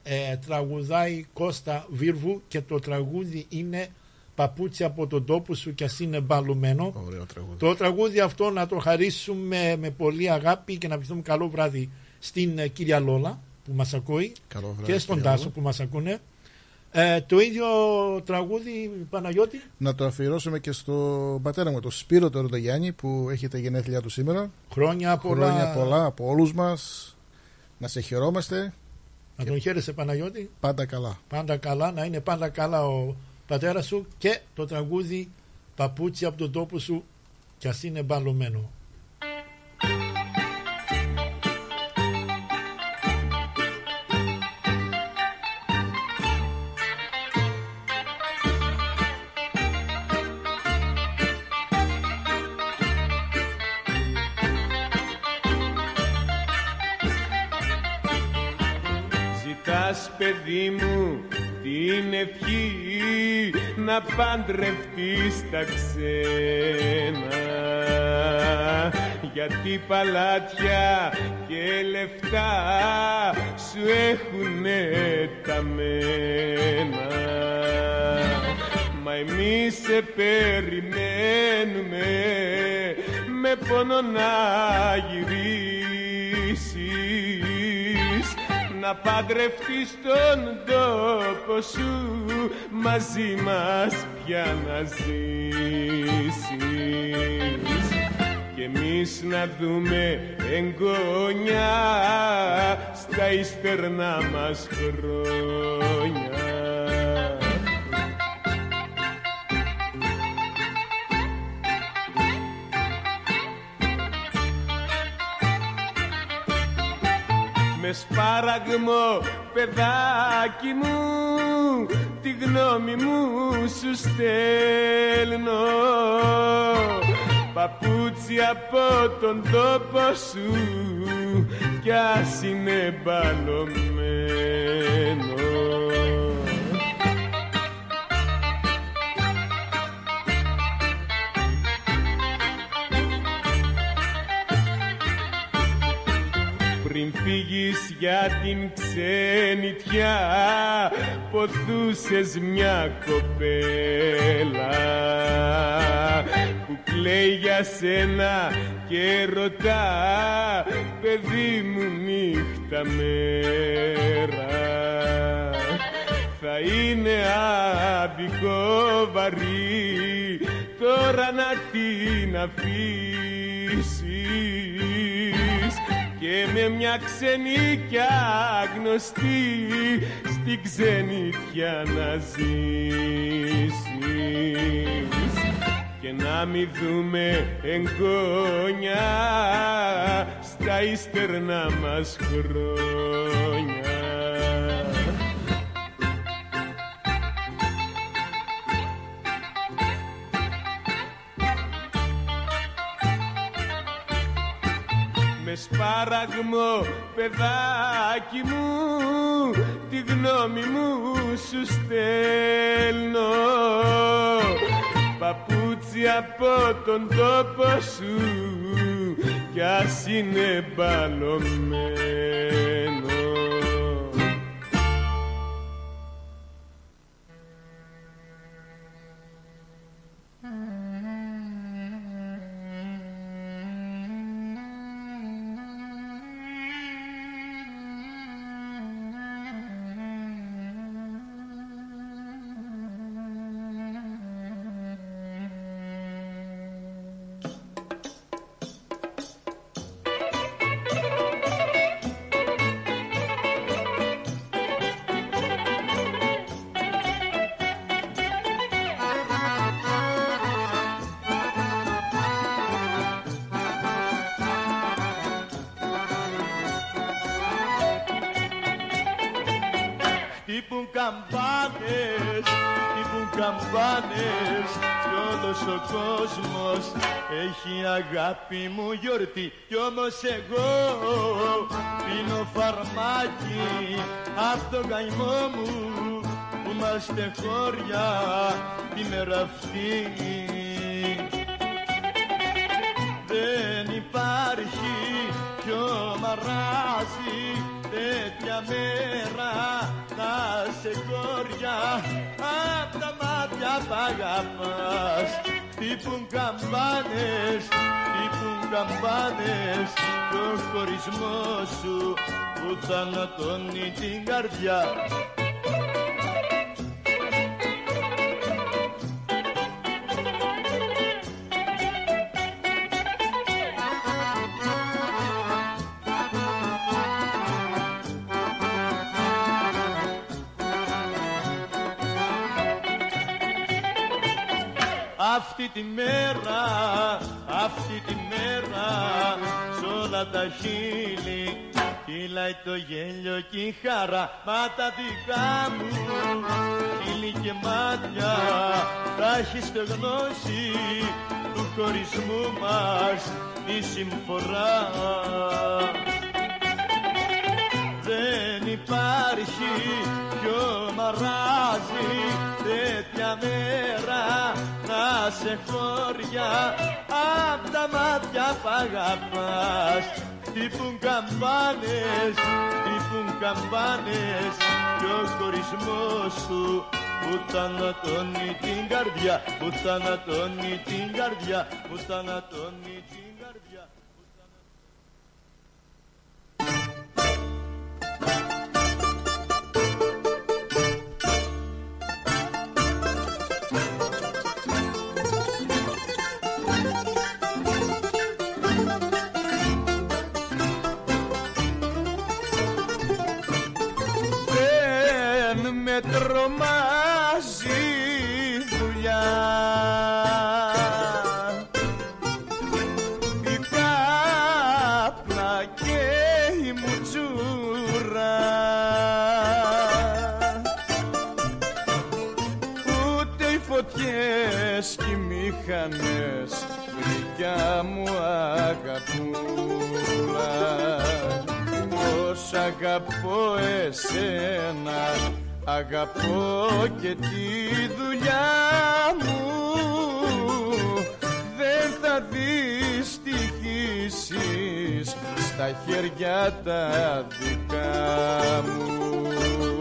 ε, τραγουδάει Κώστα Βίρβου και το τραγούδι είναι Παπούτσι από τον τόπο σου κι ας είναι μπαλουμένο. Ωραίο τραγούδι. Το τραγούδι αυτό να το χαρίσουμε με πολύ αγάπη και να πιστεύουμε καλό βράδυ στην ε, κυρία Λόλα που μας ακούει Καλό βράδυ, και στον κυρία Τάσο Λόλα. που μας ακούνε. Ε, το ίδιο τραγούδι Παναγιώτη Να το αφιερώσουμε και στον πατέρα μου, τον Σπύρο τον Ροντογιάννη, που έχει τα γενέθλιά του σήμερα. χρόνια πολλά. Χρόνια πολλά από όλους μας. Να σε χαιρόμαστε. Να τον χαίρεσαι Παναγιώτη. Πάντα καλά. Πάντα καλά, να είναι πάντα καλά ο πατέρας σου και το τραγούδι Παπούτσι από τον τόπο σου κι ας είναι μπαλωμένο. Παιδί μου την ευχή να παντρευτείς τα ξένα. Γιατί παλάτια και λεφτά σου έχουνε τα μένα. Μα εμείς σε περιμένουμε με πόνο να γυρίσεις να παντρευτείς τον τόπο σου μαζί μας πια να ζήσεις. Και εμείς να δούμε εγγόνια στα υστερνά μας χρόνια με σπάραγμο παιδάκι μου τη γνώμη μου σου στέλνω. Παπούτσι από τον τόπο σου κι ας είναι μπαλωμένο για την ξενιτιά Ποθούσες μια κοπέλα Που κλαίει για σένα και ρωτά Παιδί μου νύχτα μέρα Θα είναι άδικο βαρύ Τώρα να την αφήσεις και με μια ξενίκια γνωστή στην ξενιτιά να ζήσεις και να μη δούμε εγγόνια στα ύστερνα μας χρόνια. Με σπάραγμο παιδάκι μου τη γνώμη μου σου στέλνω. Παπούτσι από τον τόπο σου κι ας είναι μπαλωμένο αγάπη μου γιορτή Κι όμως εγώ Πίνω φαρμάκι Απ' το καημό μου Που είμαστε χώρια Τη μέρα αυτή. Δεν υπάρχει πιο μαράζι τέτοια μέρα να σε χώρια απ' τα μάτια π' αγαπάς τύπουν καμπάνες, τύπουν καμπάνες το χωρισμός σου που θανατώνει την καρδιά αυτή τη μέρα, αυτή τη μέρα σ' όλα τα χείλη κυλάει το γέλιο και η χαρά. Μα τα δικά μου χείλη και μάτια θα έχεις στεγνώσει του χωρισμού μας τη συμφορά. Δεν υπάρχει πιο μαράζι τέτοια μέρα. να σε χώρια απ' τα μάτια π' αγαπάς. Χτύπουν καμπάνες, χτύπουν καμπάνες κι ο χωρισμός σου που θανατώνει την καρδιά, που θανατώνει την καρδιά, που θανατώνει την αγαπώ εσένα Αγαπώ και τη δουλειά μου. Δεν θα δυστυχήσεις Στα χέρια τα δικά μου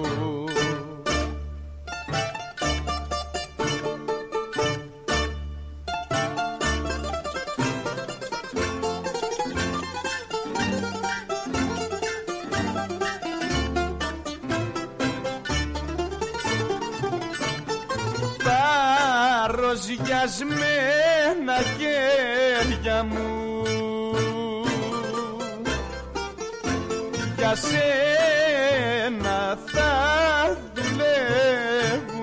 ροζιασμένα χέρια μου. Για σένα θα δουλεύουν.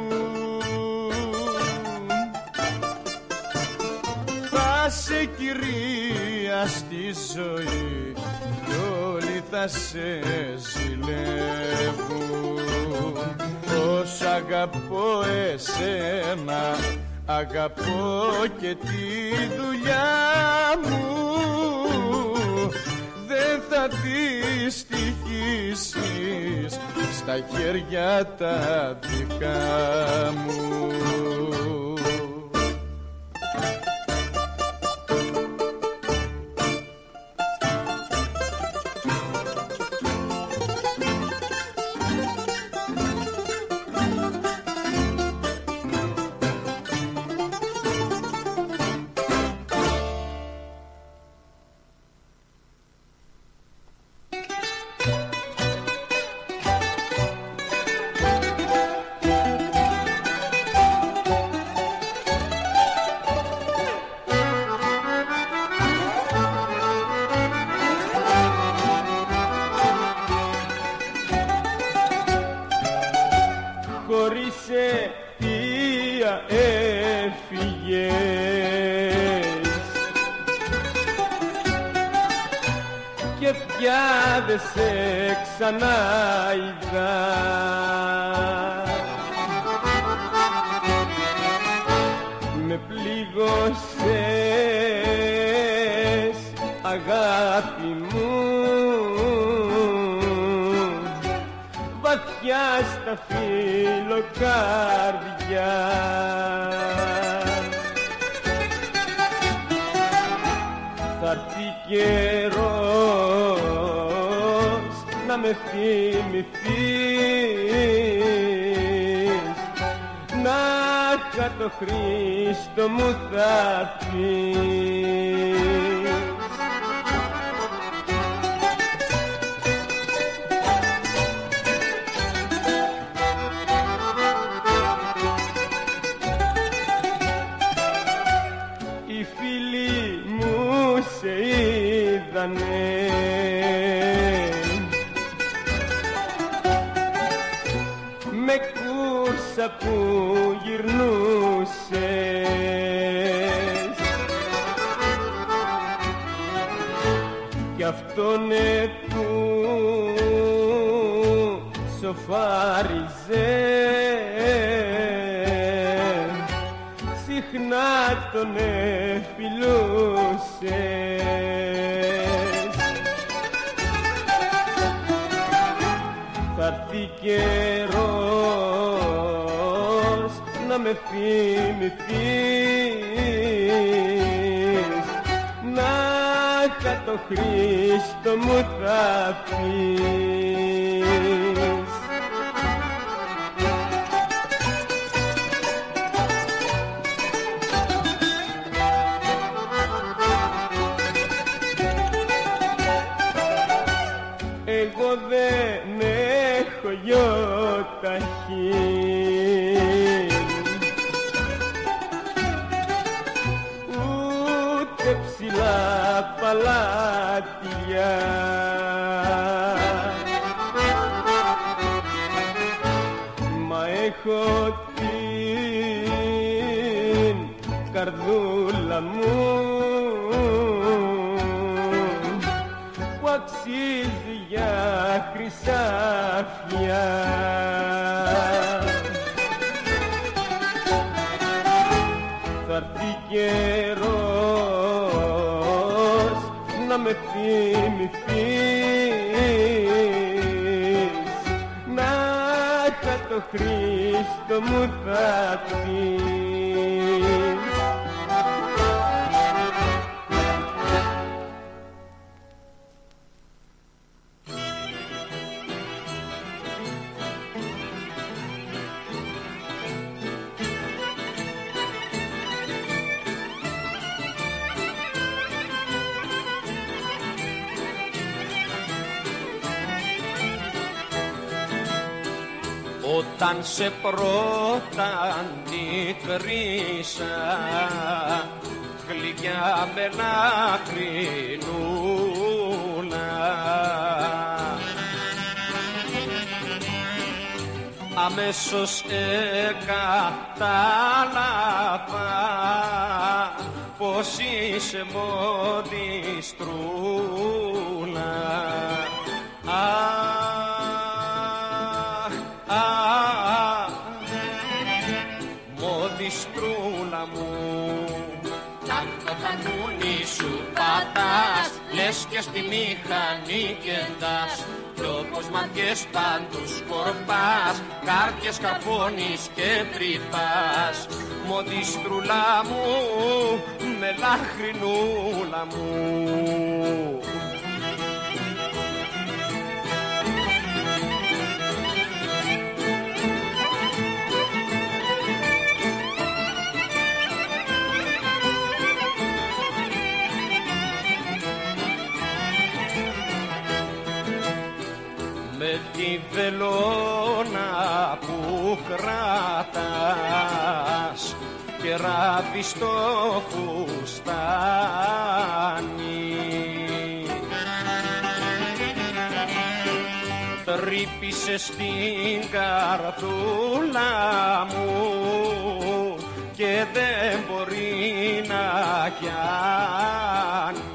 Θα σε κυρία στη ζωή κι όλοι θα σε ζηλεύουν. Πως αγαπώ εσένα αγαπώ και τη δουλειά μου. Δεν θα δυστυχήσεις στα χέρια τα δικά μου βαθιά στα φιλοκάρδια. Θα έρθει καιρός να με θυμηθείς. Να το Χρήστο μου θα έρθεις τον εφιλούσες θα έρθει καιρός να με θυμηθείς. Να είχα το Χρήστο μου θα πεις μου θα πεις γλυκιά με αμέσως εκατάλαβα πως είσαι Λες και στη μηχανή κεντάς Κι όπως ματιές πάντους σκορπάς Κάρκες καρφώνεις και τρυπάς. Μοντιστρούλα μου με λαχρινούλα μου βελόνα που κρατάς και ράβεις το φουστάνι. Τρύπησε στην καρδούλα μου και δεν μπορεί να πιάνει.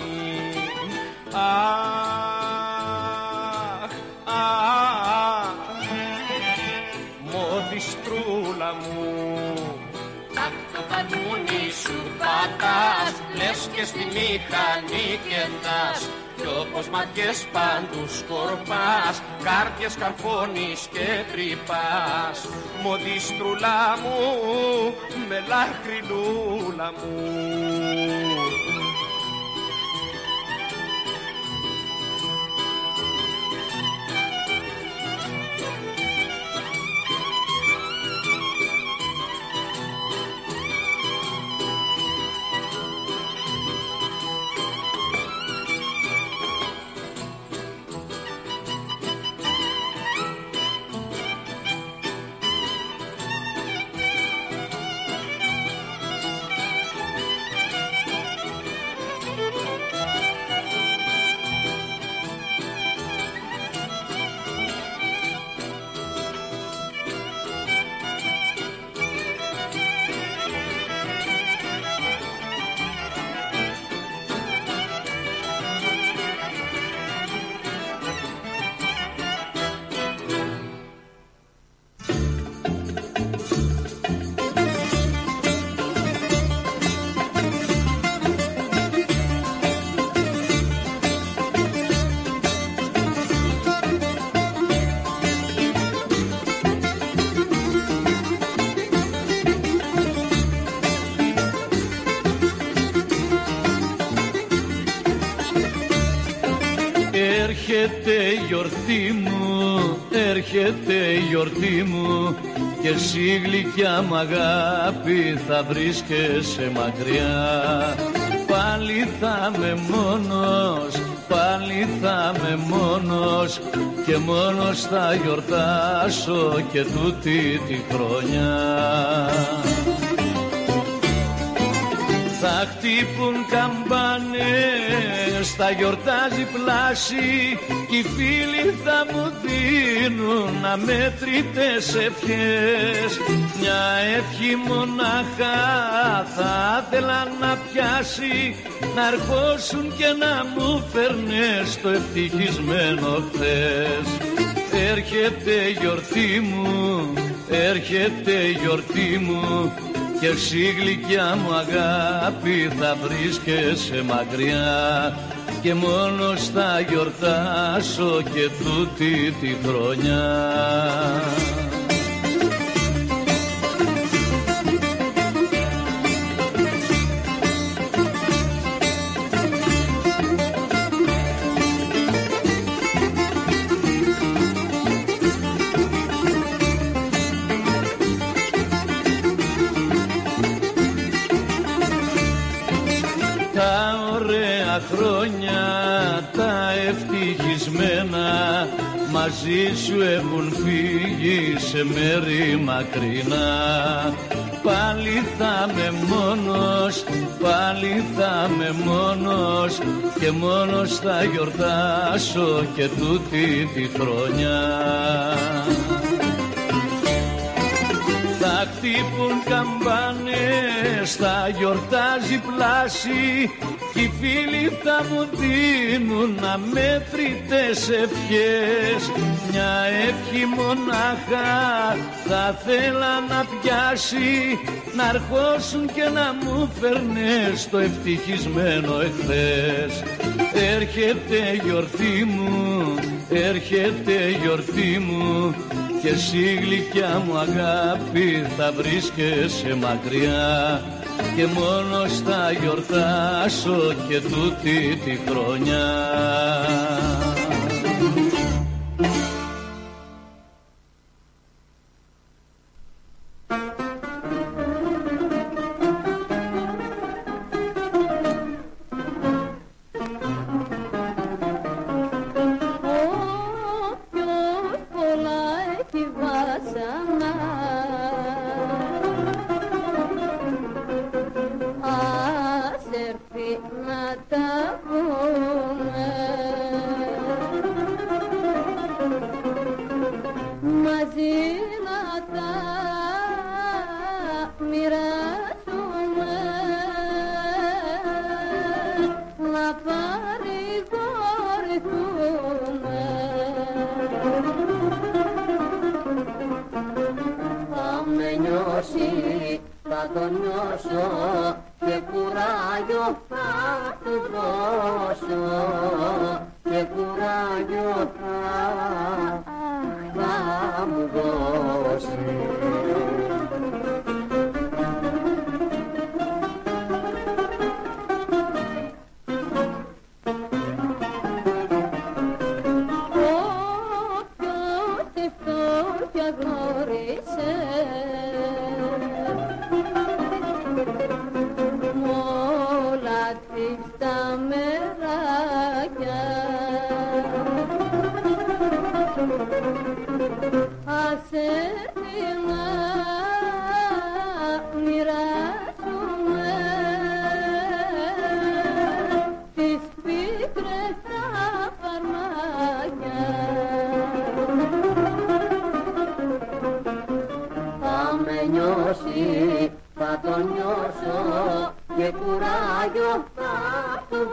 Και στη μηχανή κοιτάς κι όπως ματιές παντού σκορπάς κάρτιες καρφώνεις και τρυπάς. Μοδίστρουλά μου με λάχρινούλα μου γιορτή μου, έρχεται η γιορτή μου και εσύ γλυκιά μ' αγάπη θα βρίσκεσαι μακριά. Πάλι θα με μόνος, πάλι θα με μόνος και μόνος θα γιορτάσω και τούτη τη χρονιά θα χτύπουν καμπάνες, θα γιορτάζει πλάση Κι οι φίλοι θα μου δίνουν αμέτρητες ευχές. Μια ευχή μονάχα θα ήθελα να πιάσει Να αρχώσουν και να μου φέρνες το ευτυχισμένο χθες. Έρχεται η γιορτή μου, έρχεται η γιορτή μου και εσύ γλυκιά μου αγάπη θα βρίσκεσαι μακριά και μόνος θα γιορτάσω και τούτη τη χρονιά. Μαζί σου έχουν φύγει σε μέρη μακρινά. Πάλι θα με μόνος, πάλι θα με μόνος και μόνος θα γιορτάσω και τούτη τη χρονιά. Θα χτύπουν καμπάνες, θα γιορτάζει πλάση Κι οι φίλοι θα μου δίνουν αμέτρητες ευχές. Μια ευχή μονάχα θα θέλα να πιάσει Να αρχώσουν και να μου φέρνες το ευτυχισμένο εχθές. Έρχεται η γιορτή μου, έρχεται η γιορτή μου και εσύ γλυκιά μου αγάπη θα βρίσκεσαι μακριά και μόνος θα γιορτάσω και τούτη τη χρονιά.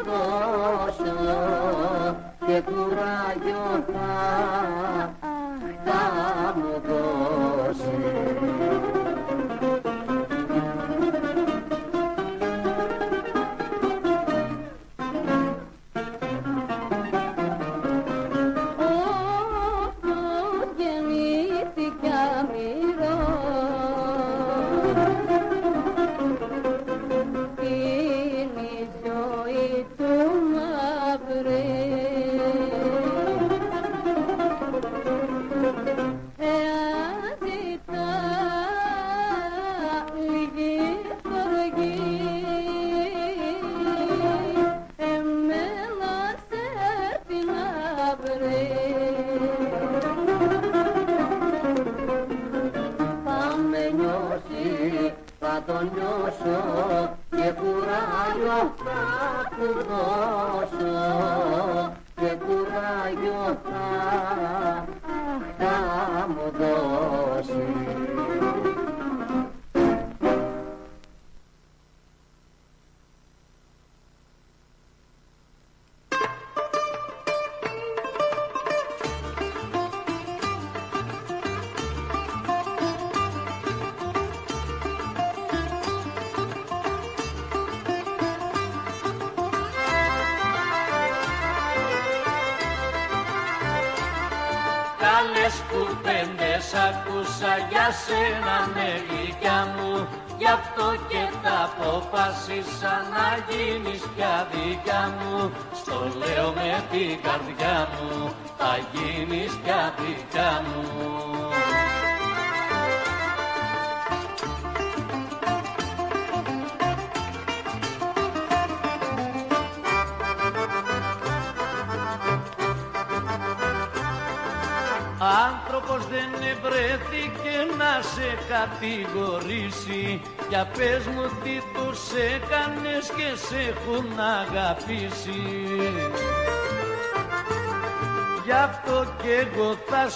Θα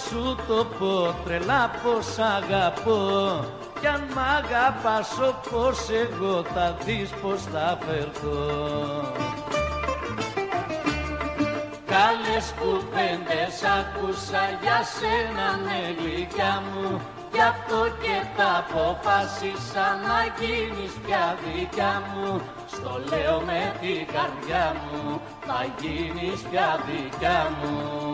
σου το πω τρελά πως αγαπώ. Κι αν μ' αγαπάς όπως εγώ θα δεις πως θα φερθώ. Καλές κουβέντες άκουσα για σένα ναι γλυκιά μου. Γι' αυτό και τα αποφάσισα να γίνεις πια δικιά μου. Στο λέω με την καρδιά μου θα γίνεις πια δικιά μου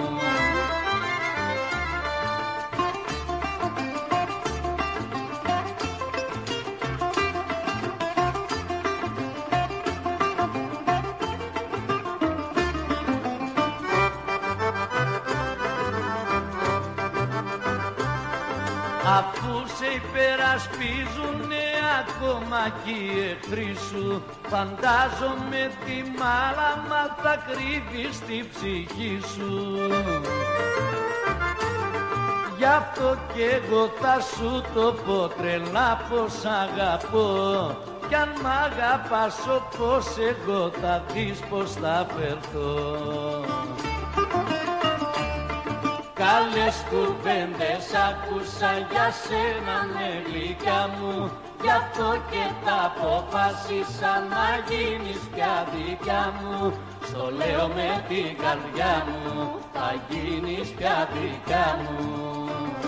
υπερασπίζουνε ακόμα κι οι εχθροί σου. Φαντάζομαι τη μάλαμα θα κρύβει στη ψυχή σου. Γι' αυτό κι εγώ θα σου το πω τρελά πως αγαπώ. Κι αν μ' αγαπάς όπως εγώ θα δεις πως θα φερθώ Καλές κουβέντες άκουσα για σένα ναι γλυκιά μου. Γι' αυτό και τα αποφάσισα να γίνεις πια δικιά μου. Στο λέω με την καρδιά μου θα γίνεις πια δικιά μου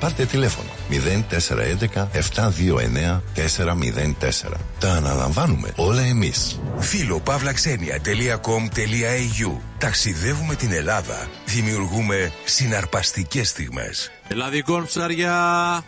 Πάρτε τηλέφωνο 0411 729 404. Τα αναλαμβάνουμε όλα εμείς. Φιλο παύλα ξενια .com.au Ταξιδεύουμε την Ελλάδα. Δημιουργούμε συναρπαστικές στιγμές. Ελλαδικών ψάρια.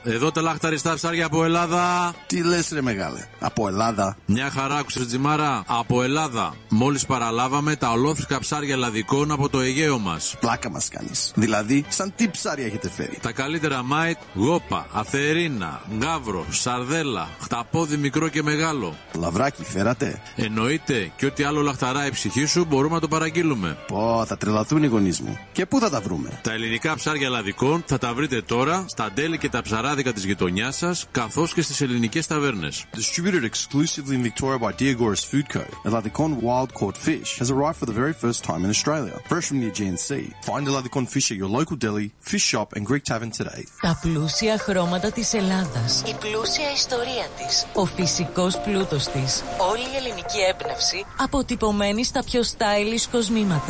Εδώ τα λαχταριστά ψάρια από Ελλάδα. Τι λες, ρε μεγάλε. Από Ελλάδα; Μια χαρά, άκουσες Τζιμάρα. Από Ελλάδα. Μόλις παραλάβαμε τα ολόφρεσκα ψάρια ελλαδικών από το Αιγαίο μας. Πλάκα μας κάνεις. Δηλαδή, σαν τι ψάρια έχετε φέρει; Τα καλύτερα mate, γόπα, αθερίνα, γκάβρο, σαρδέλα, χταπόδι μικρό και μεγάλο. Λαβράκι, φέρατε; Εννοείται και ό,τι άλλο λαχταρά η ψυχή σου μπορούμε να το παραγγείλουμε. Πω, θα τρελαθούν οι γονείς μου. Και πού θα τα βρούμε; Τα ελληνικά ψάρια ελλαδικών θα τα βρείτε τώρα στα τέλη και τα ψαράδικα της γειτονιάς σας, καθώς και στις ελληνικές ταβέρνες. Distributed exclusively in Victoria by Diagoras Food Co. Eladicon wild caught fish has arrived for the very first time in Australia, fresh from the Aegean Sea. Find Eladicon fish at your local deli, fish shop and Greek tavern today. Τα πλούσια χρώματα της Ελλάδας, η πλούσια ιστορία της, ο φυσικός πλούτος της, όλη η ελληνική έμπνευση αποτυπωμένη στα πιο stylish κοσμήματα.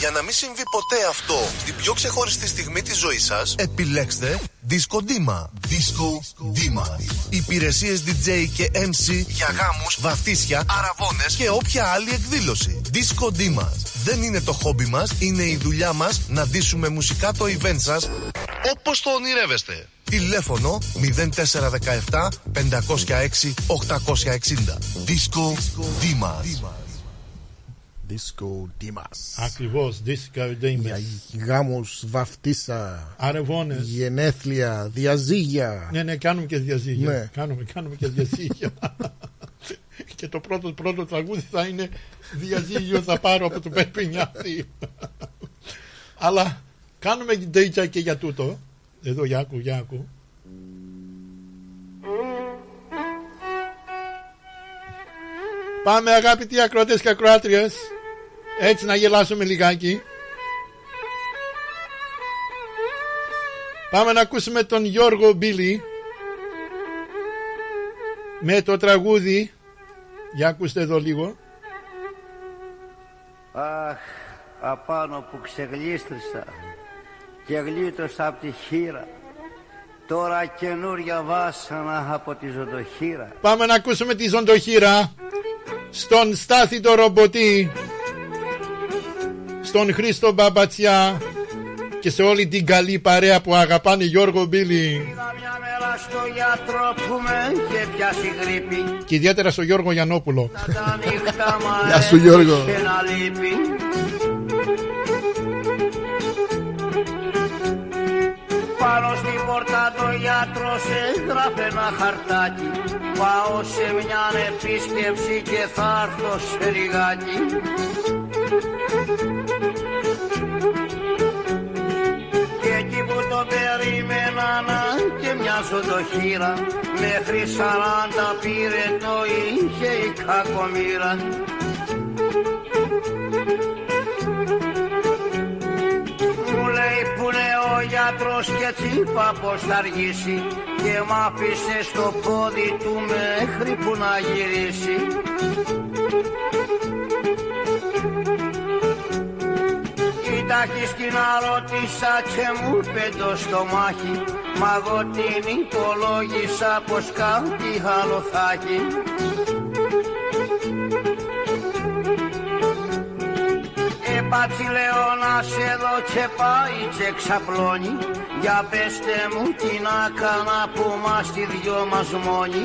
Για να μην συμβεί ποτέ αυτό στην πιο ξεχωριστή στιγμή της ζωής σας, επιλέξτε Disco Dima. Disco Dima. Υπηρεσίες DJ και MC για γάμους, βαφτίσια, αραβώνες και όποια άλλη εκδήλωση. Disco Dima. Δεν είναι το χόμπι μας, είναι η δουλειά μας να ντύσουμε μουσικά το event σας όπως το ονειρεύεστε. Τηλέφωνο 0417 506 860. Disco Dimas. Disco Dimas. Ακριβώς, Disco Dimas. Για γάμους, βαφτίσα, Αρεβώνε. γενέθλια, διαζύγια. Ναι, ναι, κάνουμε και διαζύγια. Ναι. Κάνουμε, κάνουμε και διαζύγια. και το πρώτο, πρώτο τραγούδι θα είναι Διαζύγιο θα πάρω από το Περπινιάτη. Αλλά κάνουμε DJ και για τούτο. Εδώ, για άκου, για άκου. Πάμε αγαπητοί ακροατές και ακροάτριες Έτσι να γελάσουμε λιγάκι. Πάμε να ακούσουμε τον Γιώργο Μπίλι Με το τραγούδι. Για ακούστε εδώ λίγο. Αχ, απάνω που ξεγλίστρισα και γλίτωσα από τη χείρα Τώρα καινούρια βάσανα από τη ζωντοχείρα. Πάμε να ακούσουμε τη ζωντοχείρα Στον Στάθη το ρομποτή Στον Χρήστο Μπαμπατσιά Και σε όλη την καλή παρέα που αγαπάνε Γιώργο Μπίλι Μια μέρα στο γιατρό που με είχε πιάσει γρήπη Και ιδιαίτερα στο Γιώργο Γιαννόπουλο. Τα νύχτα μ' Γεια σου, Γιώργο. αρέσει να λείπει Πάνω στην πόρτα το γιατρό σε γράφε ένα χαρτάκι. Πάω σε μια επίσκεψη και θα έρθω σε λιγάκι και εκεί που το περίμενα να και μια χείρα Μέχρι σαράντα πήρε το είχε η κακομήρα γιατρός και τσίπα πως θα αργήσει; Και μ' άφησε στο πόδι του μέχρι που να γυρίσει. Κοιτάχει να ρώτησα και μου είπε το στομάχι Μα εγώ την υπολόγισα πως κάτι άλλο θα έχει Επάτσι λέω να σε δω και πάει και ξαπλώνει. Για πέστε μου τι να κάνα που μας δυο μας μόνοι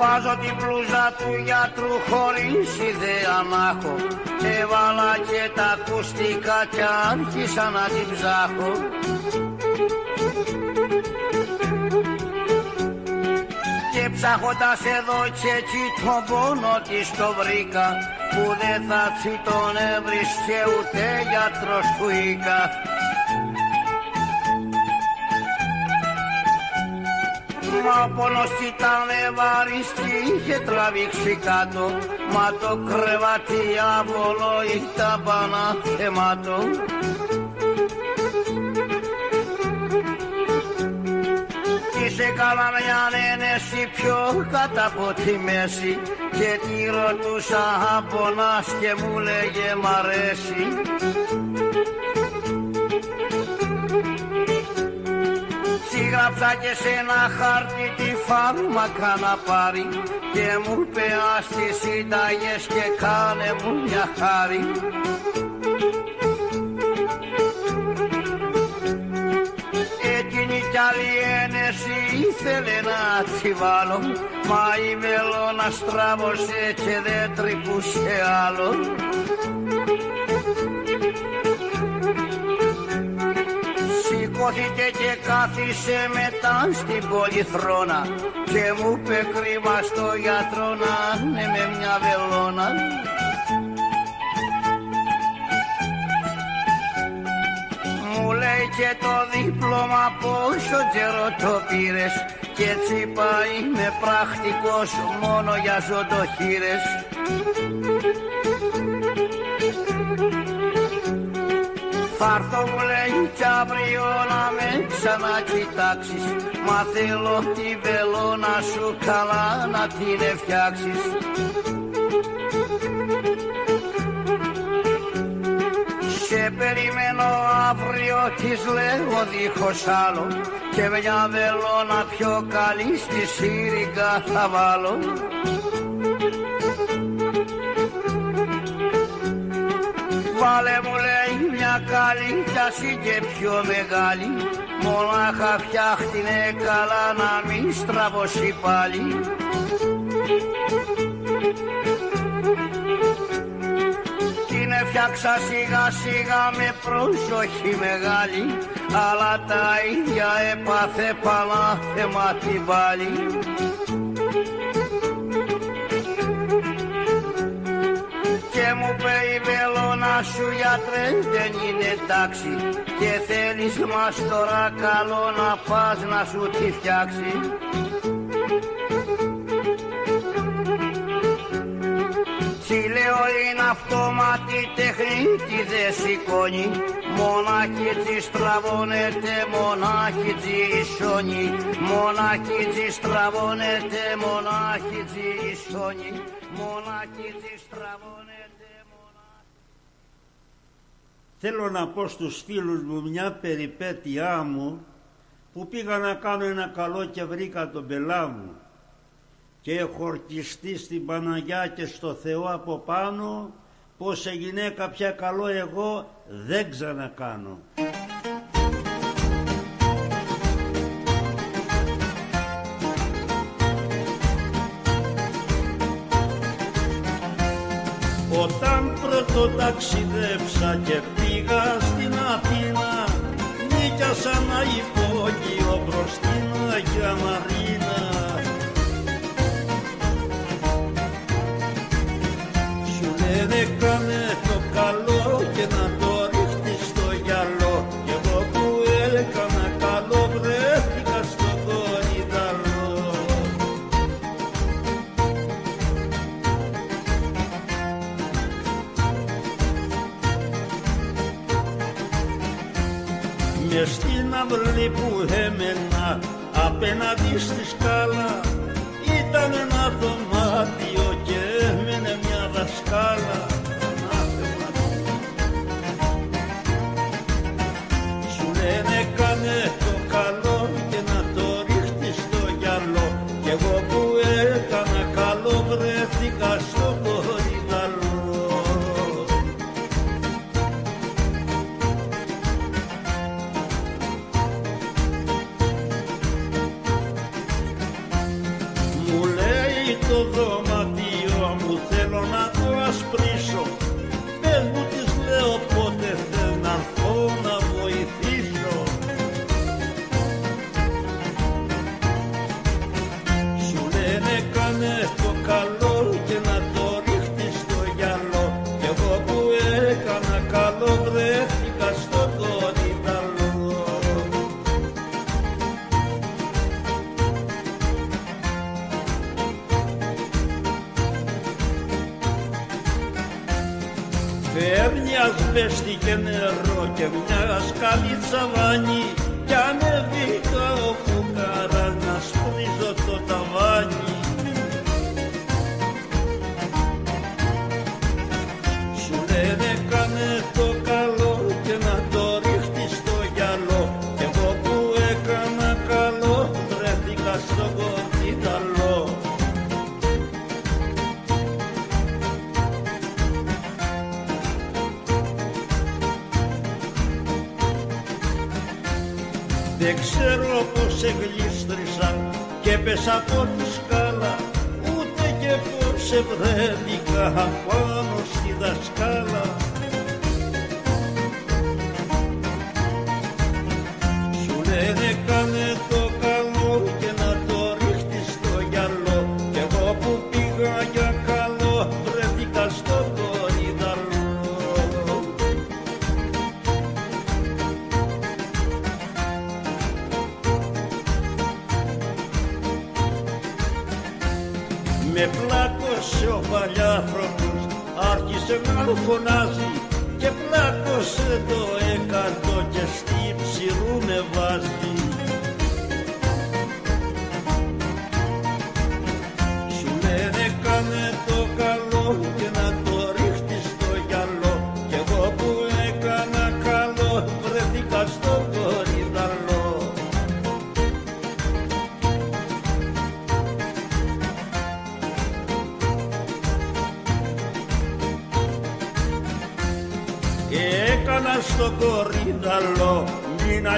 Βάζω την πλούζα του γιατρού χωρίς ιδέα να έχω. Έβαλα και τα ακουστικά κι άρχισα να την ψάχω Και ψάχοντας εδώ και εκεί τον πόνο της το βρήκα Που δεν θα τσι τον έβρισκε ούτε γιατρός του είχα Μα ο πόνος ήταν βαρύς και είχε τραβήξει κάτω. Μα το κρεβάτι άβολο ήταν πανάθεμάτο Είσαι καλά μια ένεση πιο κάτω από τη μέση. Και τη ρωτούσα από και μου λέγε μ' αρέσει Γράψα και σε ένα χάρτη τη φάρμακα να πάρει και μου είπε ας τις σύνταγες και κάνε μου μια χάρη. Εκείνη κι άλλη ένεση ήθελε να τσιβάλω μα η βελόνα στράβωσε και δεν τρυπούσε άλλο. Σηκώθηκε και κάθισε μετά στην πολυθρόνα και μου είπε κρίμα στο γιατρό να είναι με μια βελόνα. Μου λέει και το δίπλωμα πόσο καιρό το πήρες και έτσι πάει με πρακτικός μόνο για ζωτοχύρες. Θα μου λέει κι αύριο να με ξανακοιτάξεις. Μα θέλω τη βελόνα σου καλά να την φτιάξεις Σε περιμένω αύριο της λέω δίχως άλλο. Και μια βελόνα πιο καλή στη σύριγγα θα βάλω. Βάλε μου λέει μια καλή τάση και πιο μεγάλη. Μονάχα φτιάχτηνε καλά να μην στραβώσει πάλι. Την έφτιαξα σιγά σιγά με προσοχή μεγάλη Αλλά τα ίδια έπαθε πανάθεμα την πάλι και μου είπε η βελόνα σου γιατρέ δεν είναι εντάξει και θέλεις μας τώρα καλό να πας να σου τη φτιάξει. Τι λέω είναι αυτόματη τεχνίτη δεν σηκώνει. Μονάχη τσι στραβώνεται, μονάχη τσι ισόνι Μονάχη τσι στραβώνεται, μονάχη τσι ισόνι Μονάχη τσι στραβώνεται Θέλω να πω στους φίλους μου μια περιπέτειά μου που πήγα να κάνω ένα καλό και βρήκα τον πελά μου και έχω ορκιστεί στην Παναγιά και στο Θεό από πάνω πως σε γυναίκα πια καλό εγώ δεν ξανακάνω. Όταν πρώτο ταξιδέψα και πήγα στην Αθήνα νίκιασα να υπόγειο προς την Αγία Μαρίνα αυλή που έμενα απέναντι στη σκάλα. Ήταν ένα δωμάτιο και έμενε μια δασκάλα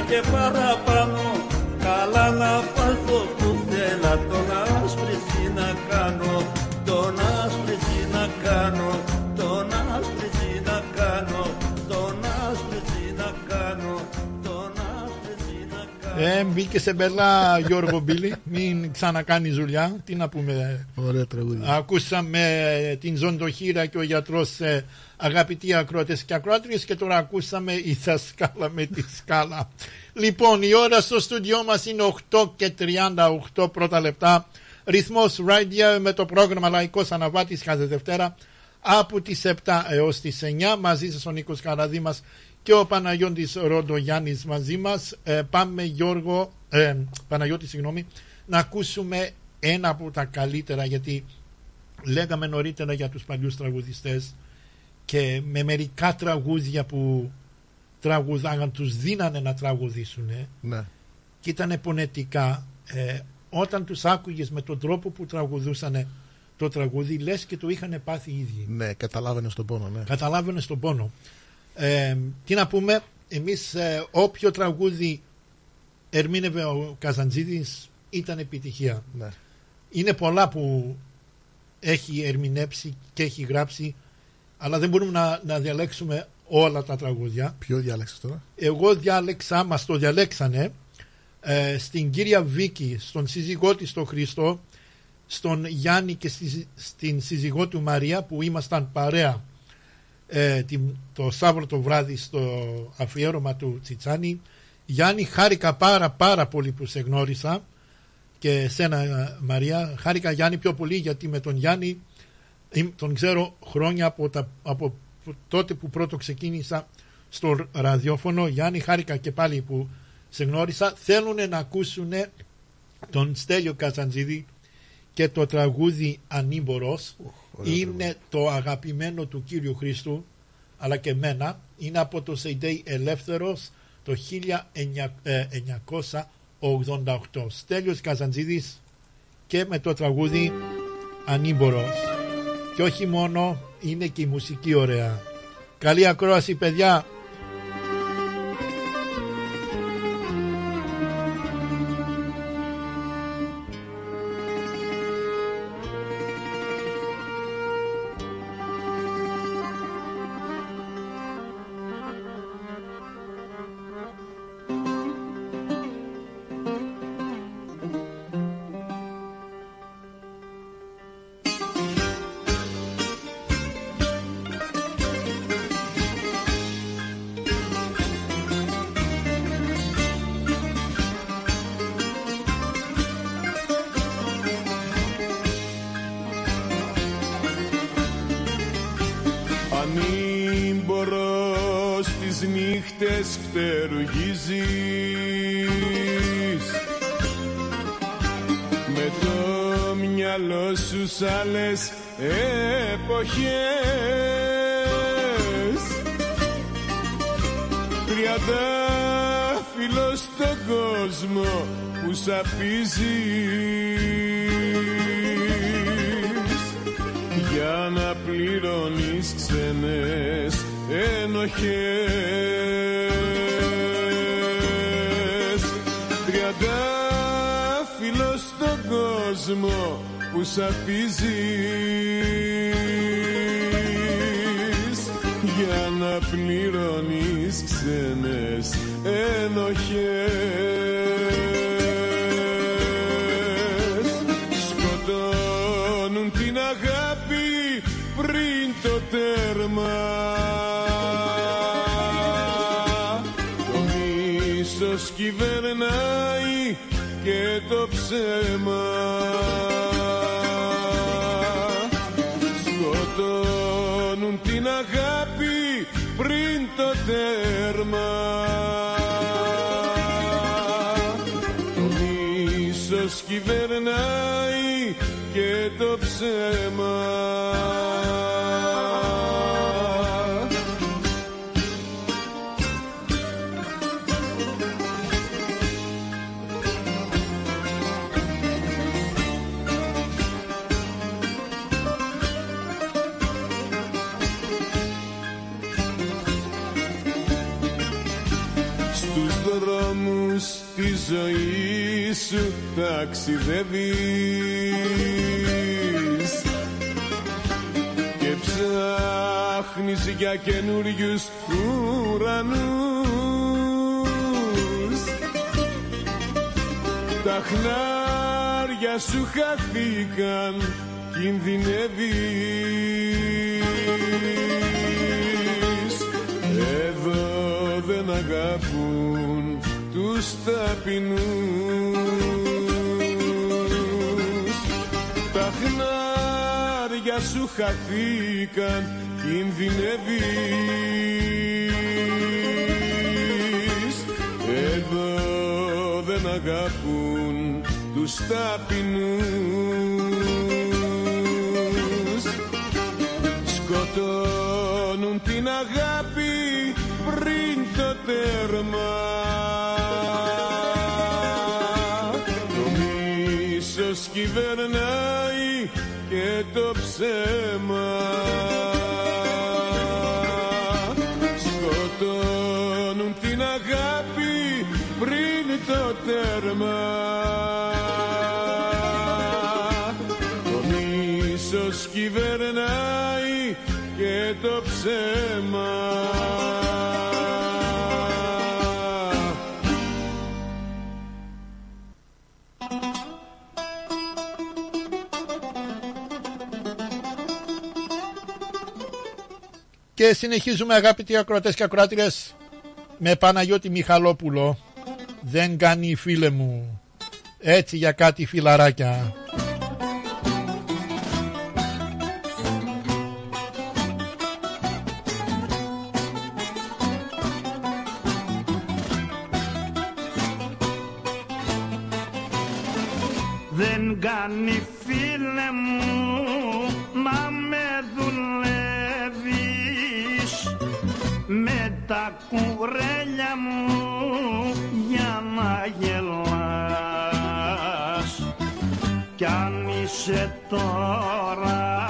και παραπάνω. Καλά να πάθω που θέλα τον άσπριτσι να κάνω. Τον άσπριτσι να κάνω. Τον άσπριτσι να κάνω. Τον άσπριτσι να κάνω. Τον άσπριτσι να κάνω. Ε, μπήκε σε μπελά Γιώργο Μπίλη, μην ξανακάνει δουλειά. Τι να πούμε. Ωραία τραγούδια. Ακούσαμε την Ζοντοχύρα και ο γιατρός ε, αγαπητοί ακρότες και ακρότριες και τώρα ακούσαμε η δασκάλα με τη σκάλα. Λοιπόν, η ώρα στο στούντιό μας είναι 8 και 38 πρώτα λεπτά. Ρυθμός Radio με το πρόγραμμα Λαϊκός Αναβάτης κάθε Δευτέρα από τις 7 έως τις 9 μαζί σας ο Νίκος Καραδήμας και ο Παναγιώτης Ροντογιάννης μαζί μας. Ε, πάμε Γιώργο, ε, Παναγιώτη συγγνώμη, να ακούσουμε ένα από τα καλύτερα γιατί λέγαμε νωρίτερα για τους παλιούς τραγουδιστές και με μερικά τραγούδια που τραγουδάγαν τους δίνανε να τραγουδήσουν Ναι. και ήταν πονετικά ε, όταν τους άκουγες με τον τρόπο που τραγουδούσαν το τραγούδι λες και το είχαν πάθει οι ίδιοι Ναι, καταλάβαινες τον πόνο, ναι. καταλάβαινες τον πόνο ε, τι να πούμε εμείς ε, όποιο τραγούδι ερμήνευε ο Καζαντζίδης ήταν επιτυχία Ναι. είναι πολλά που έχει ερμηνεύσει και έχει γράψει αλλά δεν μπορούμε να, να διαλέξουμε όλα τα τραγούδια Ποιο διάλεξες τώρα; εγώ διάλεξα, μας το διαλέξανε ε, στην κύρια Βίκη, στον σύζυγό της τον Χριστό στον Γιάννη και στη- στην σύζυγό του Μαρία που ήμασταν παρέα ε, την- το Σάββατο το βράδυ στο αφιέρωμα του Τσιτσάνη Γιάννη χάρηκα πάρα πάρα πολύ που σε γνώρισα και σένα ε, Μαρία χάρηκα Γιάννη πιο πολύ γιατί με τον Γιάννη Είμαι- τον ξέρω χρόνια από, τα, από τότε που πρώτο ξεκίνησα στο ραδιόφωνο. Γιάννη, χάρηκα και πάλι που σε γνώρισα, θέλουν να ακούσουν τον Στέλιο Καζαντζίδη και το τραγούδι Ανήμπορος είναι το αγαπημένο του Κύριου Χριστού αλλά και μένα είναι από το CD Ελεύθερος το 1988 Στέλιος Καζαντζίδης και με το τραγούδι Ανήμπορος και όχι μόνο είναι και η μουσική ωραία. Καλή ακρόαση παιδιά ταξιδεύεις και ψάχνεις για καινούριους ουρανούς. Τα χνάρια σου χαθήκαν κινδυνεύεις. Εδώ δεν αγαπούν τους ταπεινούς χνάρια σου χαθήκαν κινδυνεύεις. Εδώ δεν αγαπούν τους ταπεινούς. Σκοτώνουν την αγάπη πριν το τέρμα. Το μίσος κυβερνάει και το Και συνεχίζουμε αγαπητοί ακροατές και ακροάτριες με Παναγιώτη Μιχαλόπουλο. Δεν κάνει φίλε μου. Έτσι για κάτι φιλαράκια. Κουρέλια μου για να γελάς. Κι αν είσαι τώρα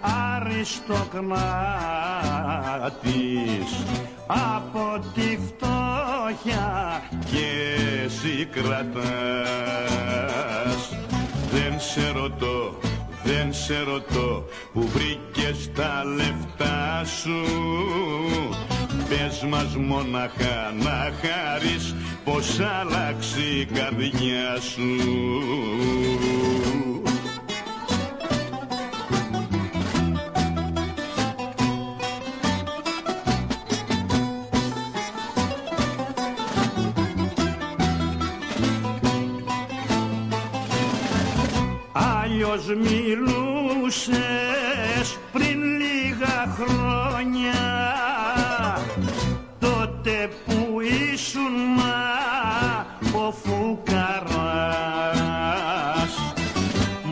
αριστοκνάτης από τη φτώχεια και εσύ κρατάς. Δεν σε ρωτώ δεν σε ρωτώ που βρήκες τα λεφτά σου Πες μας μοναχά να χάρεις πως άλλαξε η καρδιά σου. Αλλιώς μιλούσες ο φουκαράς.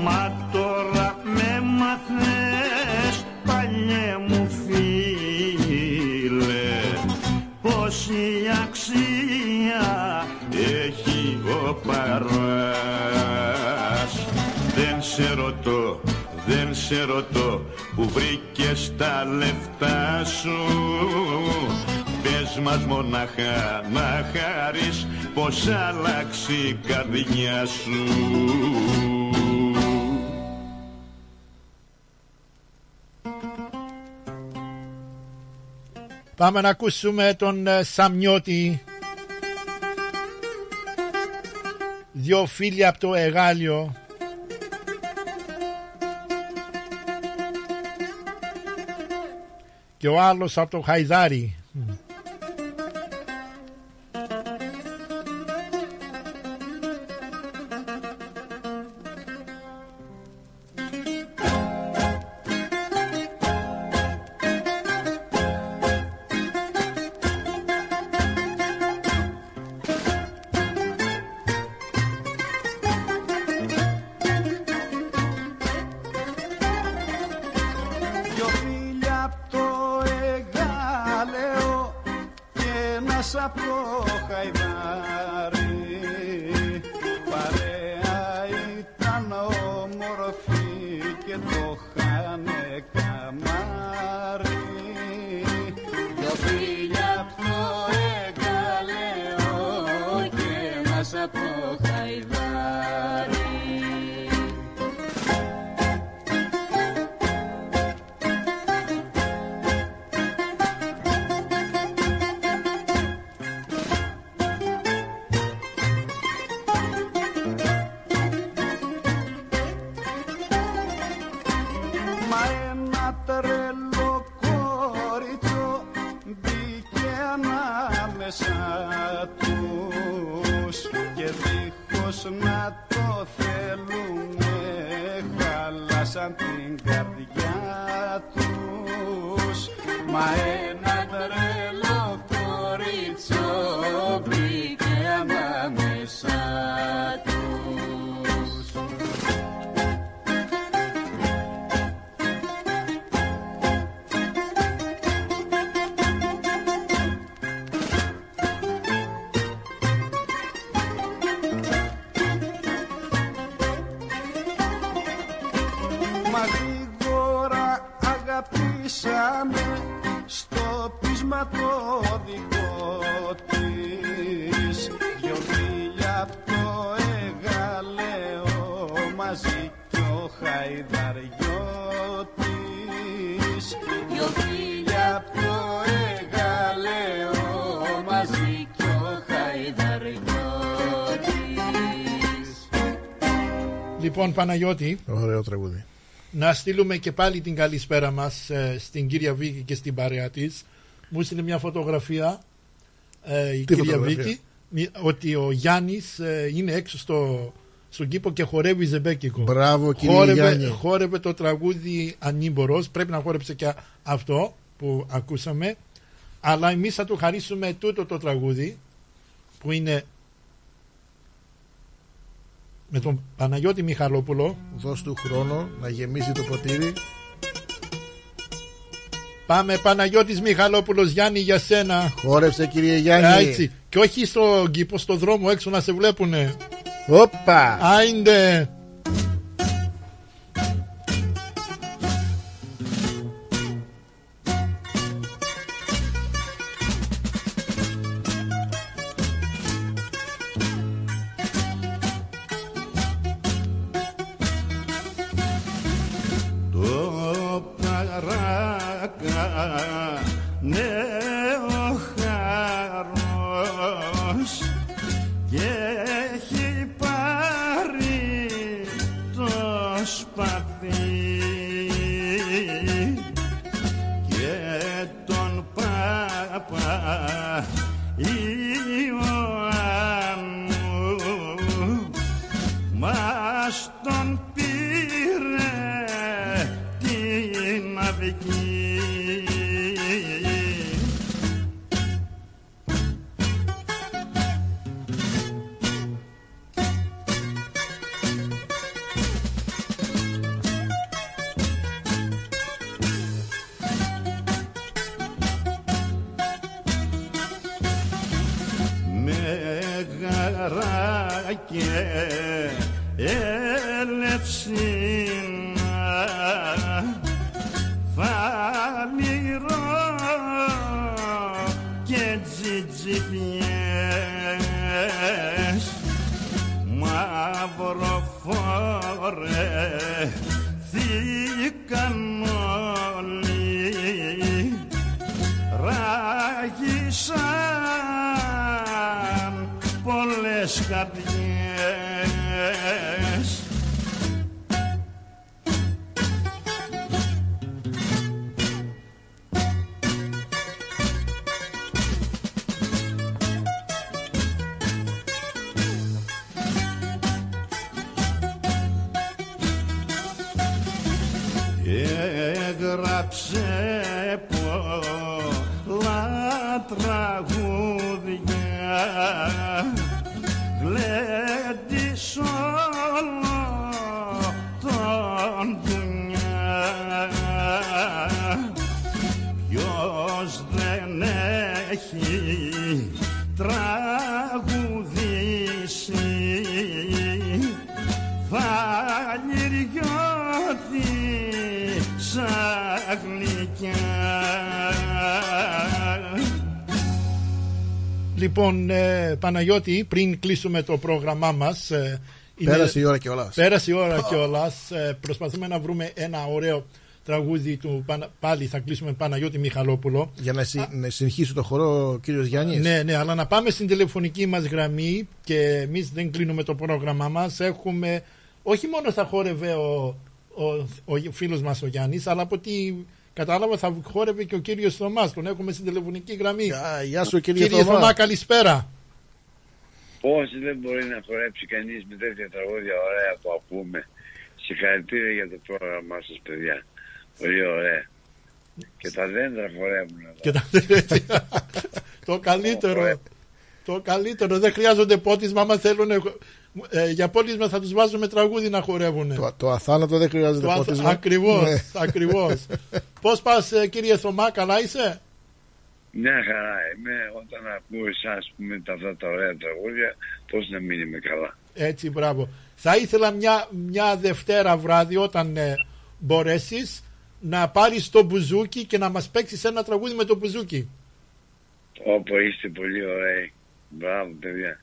Μα τώρα με μαθες παλιέ μου φίλε πως η αξία έχει ο παράς. Δεν σε ρωτώ, δεν σε ρωτώ που βρήκες τα λεφτά σου Πες μας μονάχα να χάρεις πως άλλαξε η καρδιά σου Πάμε να ακούσουμε τον ε, Σαμιώτη. Δυο φίλοι από το Εγάλιο. Και ο άλλος από το Χαϊδάρι. Λοιπόν Παναγιώτη Ωραίο τραγούδι. να στείλουμε και πάλι την καλησπέρα μας ε, στην κυρία Βίκη και στην παρέα της. Μου έστειλε μια φωτογραφία ε, η Τι κυρία φωτογραφία; Βίκη μη- ότι ο Γιάννης ε, είναι έξω στο, στον κήπο και χορεύει ζεμπέκικο. Μπράβο, κύριε χόρευε, Γιάννη. χόρευε το τραγούδι Ανήμπορος, πρέπει να χόρεψε και αυτό που ακούσαμε. Αλλά εμείς θα του χαρίσουμε τούτο το τραγούδι που είναι με τον Παναγιώτη Μιχαλόπουλο. Δώσ' του χρόνο να γεμίσει το ποτήρι. Πάμε Παναγιώτης Μιχαλόπουλος Γιάννη για σένα. Χόρεψε κύριε Γιάννη. Α, Έτσι. Και όχι στο κήπο, στο δρόμο έξω να σε βλέπουνε. Όπα. Άιντε. Ah, ah, ah, ah. Λοιπόν, ε, Παναγιώτη, πριν κλείσουμε το πρόγραμμά μας... ε, είναι- Πέρασε η ώρα κιόλας. Πέρασε η ώρα κιόλας. προσπαθούμε να βρούμε ένα ωραίο τραγούδι του. Πανα- Πάλι θα κλείσουμε Παναγιώτη Μιχαλόπουλο. Για να, συ, να συνεχίσει το χορό ο κύριος Γιάννης. Ναι, ναι, αλλά να πάμε στην τηλεφωνική μας γραμμή και εμείς δεν κλείνουμε το πρόγραμμά μας. Έχουμε, όχι μόνο θα χόρευε ο, ο, ο φίλος μας ο Γιάννης, αλλά από ό,τι κατάλαβα θα χόρευε και ο κύριος Θωμάς. Τον έχουμε στην τηλεφωνική γραμμή. γεια σου, κύριε Κύριε Θωμά. Θωμά, καλησπέρα. Πώς δεν μπορεί να χορέψει κανείς με τέτοια τραγούδια ωραία που ακούμε. Συγχαρητήρια για το πρόγραμμά σας παιδιά. Πολύ ωραία. Και τα δέντρα χορεύουν εδώ. Και τα- το καλύτερο. Το καλύτερο. Δεν χρειάζονται πότισμα. Άμα θέλουν ε, για πότισμα θα τους βάζουμε τραγούδι να χορεύουν. Το, το αθάνατο δεν χρειάζεται Το αθ- ποτίσμα. Ακριβώς, Ναι. ακριβώς. Πώς πας ε, κύριε Θωμά, καλά είσαι; Μια χαρά είμαι όταν ακούω εσάς που με τα αυτά τα ωραία τραγούδια πώς να μην είμαι καλά. Έτσι, μπράβο. Θα ήθελα μια, μια Δευτέρα βράδυ όταν ε, μπορέσεις να πάρεις το μπουζούκι και να μας παίξεις ένα τραγούδι με το μπουζούκι. Όπου είστε πολύ ωραίοι. Μπράβο παιδιά.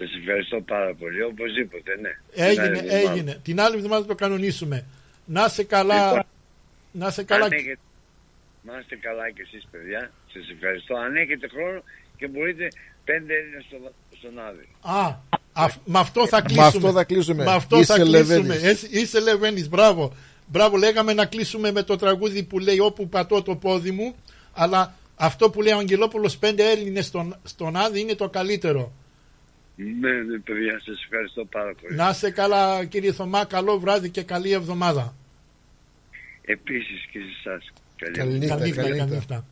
Σας ευχαριστώ πάρα πολύ. Οπωσδήποτε ναι. Την άλλη Έγινε, εβδομάδα. έγινε. Την άλλη εβδομάδα το κανονίσουμε. Να σε καλά. Λοιπόν, να σε καλά. Αν έχετε... Να είστε καλά και εσείς παιδιά. Σας ευχαριστώ. Αν έχετε χρόνο και μπορείτε πέντε Έλληνες στο, στον Άδη. Α, αφ- με αυτό θα Με κλείσουμε. αυτό θα κλείσουμε. Με αυτό Είσαι θα κλείσουμε. Λεβένης. Εσύ- Είσαι Λεβένης, μπράβο. Μπράβο, λέγαμε να κλείσουμε με το τραγούδι που λέει όπου πατώ το πόδι μου, αλλά αυτό που λέει ο Αγγελόπουλος πέντε Έλληνες στον, στον Άδη είναι το καλύτερο. Ναι, ναι, παιδιά, σας ευχαριστώ πάρα πολύ. Να είσαι καλά κύριε Θωμά, καλό βράδυ και καλή εβδομάδα. Επίσης και σε εσάς. Καλή, Καλή νύχτα, Καλή νύχτα, καλή καλή νύχτα. νύχτα.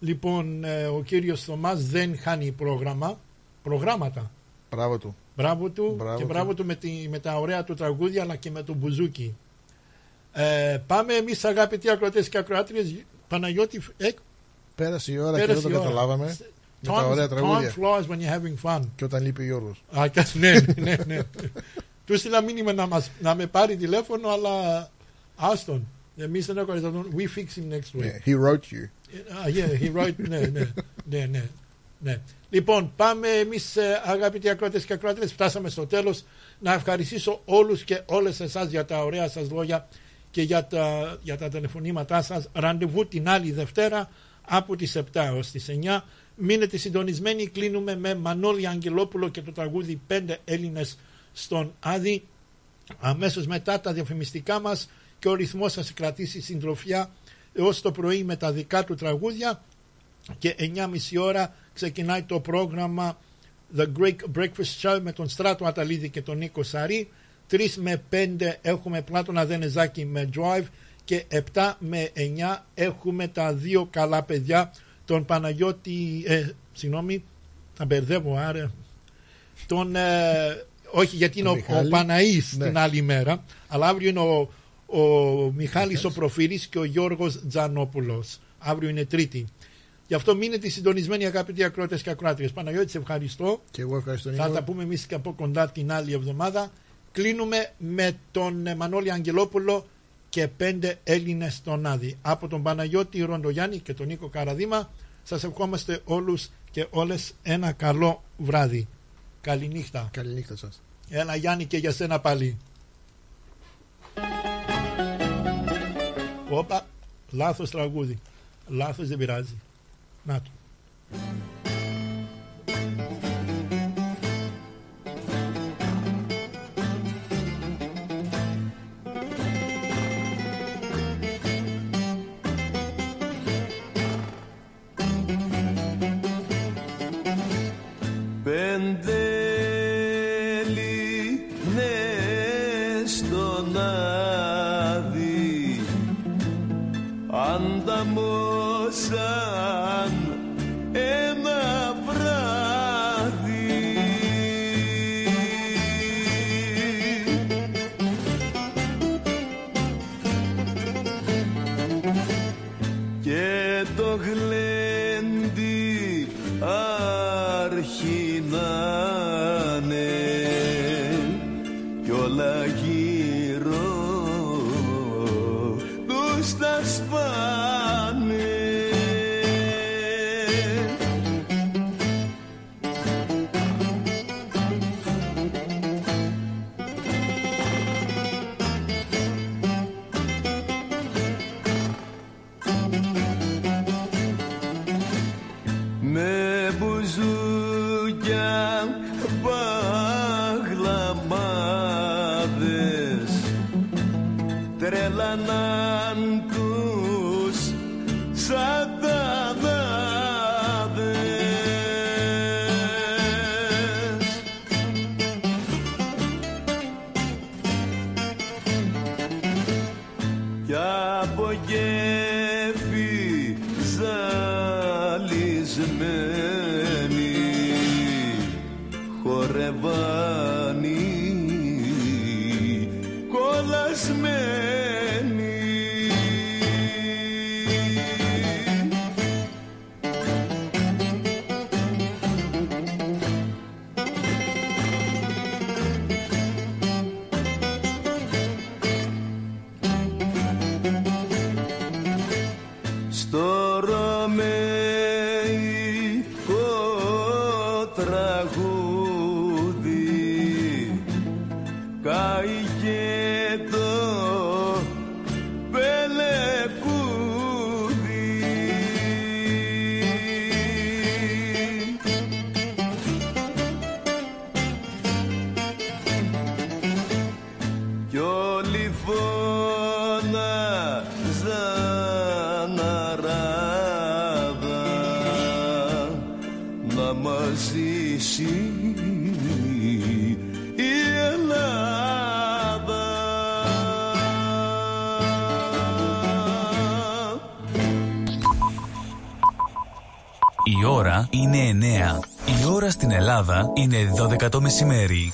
Λοιπόν, ε, ο κύριος Θωμάς δεν χάνει πρόγραμμα, προγράμματα. Μπράβο του. Μπράβο του Μπράβο και του. μπράβο του με, τη, με τα ωραία του τραγούδια αλλά και με τον Μπουζούκι. Ε, πάμε εμείς, αγαπητοί ακροατές και ακροάτριες. Παναγιώτη, ε, Πέρασε η ώρα και Πέρασε δεν η το ώρα. καταλάβαμε. Με τα time, ωραία time τραγούδια. flies when you're having fun. Και όταν λείπει ο Γιώργος. Α, και- ναι, ναι, ναι. Του στείλα μήνυμα να, μας, να με πάρει τηλέφωνο, αλλά άστον. Εμείς δεν έχουμε τον. We fix him next week. Yeah, he wrote you. Α, yeah, he wrote, ναι, ναι, ναι, ναι, ναι. Λοιπόν, πάμε εμείς, αγαπητοί ακρότε και ακροάτρε, φτάσαμε στο τέλος. Να ευχαριστήσω όλους και όλες εσάς για τα ωραία σας λόγια και για τα, για τα τηλεφωνήματά σας. Ραντεβού την άλλη Δευτέρα από τις 7 έως τις 9. Μείνετε συντονισμένοι. Κλείνουμε με Μανώλη Αγγελόπουλο και το τραγούδι 5 Έλληνες στον Άδη. Αμέσως μετά τα διαφημιστικά μας και ο ρυθμός θα σε κρατήσει συντροφιά έως το πρωί με τα δικά του τραγούδια και 9.30 ώρα ξεκινάει το πρόγραμμα The Great Breakfast Show με τον Στράτο Αταλίδη και τον Νίκο Σαρή 3 με 5 έχουμε Πλάτωνα Δενεζάκη με Drive και 7 με 9 έχουμε τα δύο καλά παιδιά τον Παναγιώτη ε, συγγνώμη θα μπερδεύω άρα τον ε, όχι γιατί είναι ο, ο Μιχάλη. Παναής Ναι. την άλλη μέρα αλλά αύριο είναι ο, ο Μιχάλης ο Προφύρης και ο Γιώργος Τζανόπουλος. Αύριο είναι τρίτη. Γι' αυτό μείνετε συντονισμένοι αγαπητοί ακρότες και ακροάτριες. Παναγιώτη σε ευχαριστώ. Και εγώ ευχαριστώ θα Νίκο. τα πούμε εμείς και από κοντά την άλλη εβδομάδα. Κλείνουμε με τον ε, Μανώλη Αγγελόπουλο και πέντε Έλληνες στον Άδη. Από τον Παναγιώτη Ροντογιάννη και τον Νίκο Καραδίμα σας ευχόμαστε όλους και όλες ένα καλό βράδυ. Καληνύχτα. Καληνύχτα σας. ένα Γιάννη και για σένα πάλι. Όπα, λάθος τραγούδι. Λάθος δεν πειράζει. Να το είναι 9. Η ώρα στην Ελλάδα είναι 12 το μεσημέρι.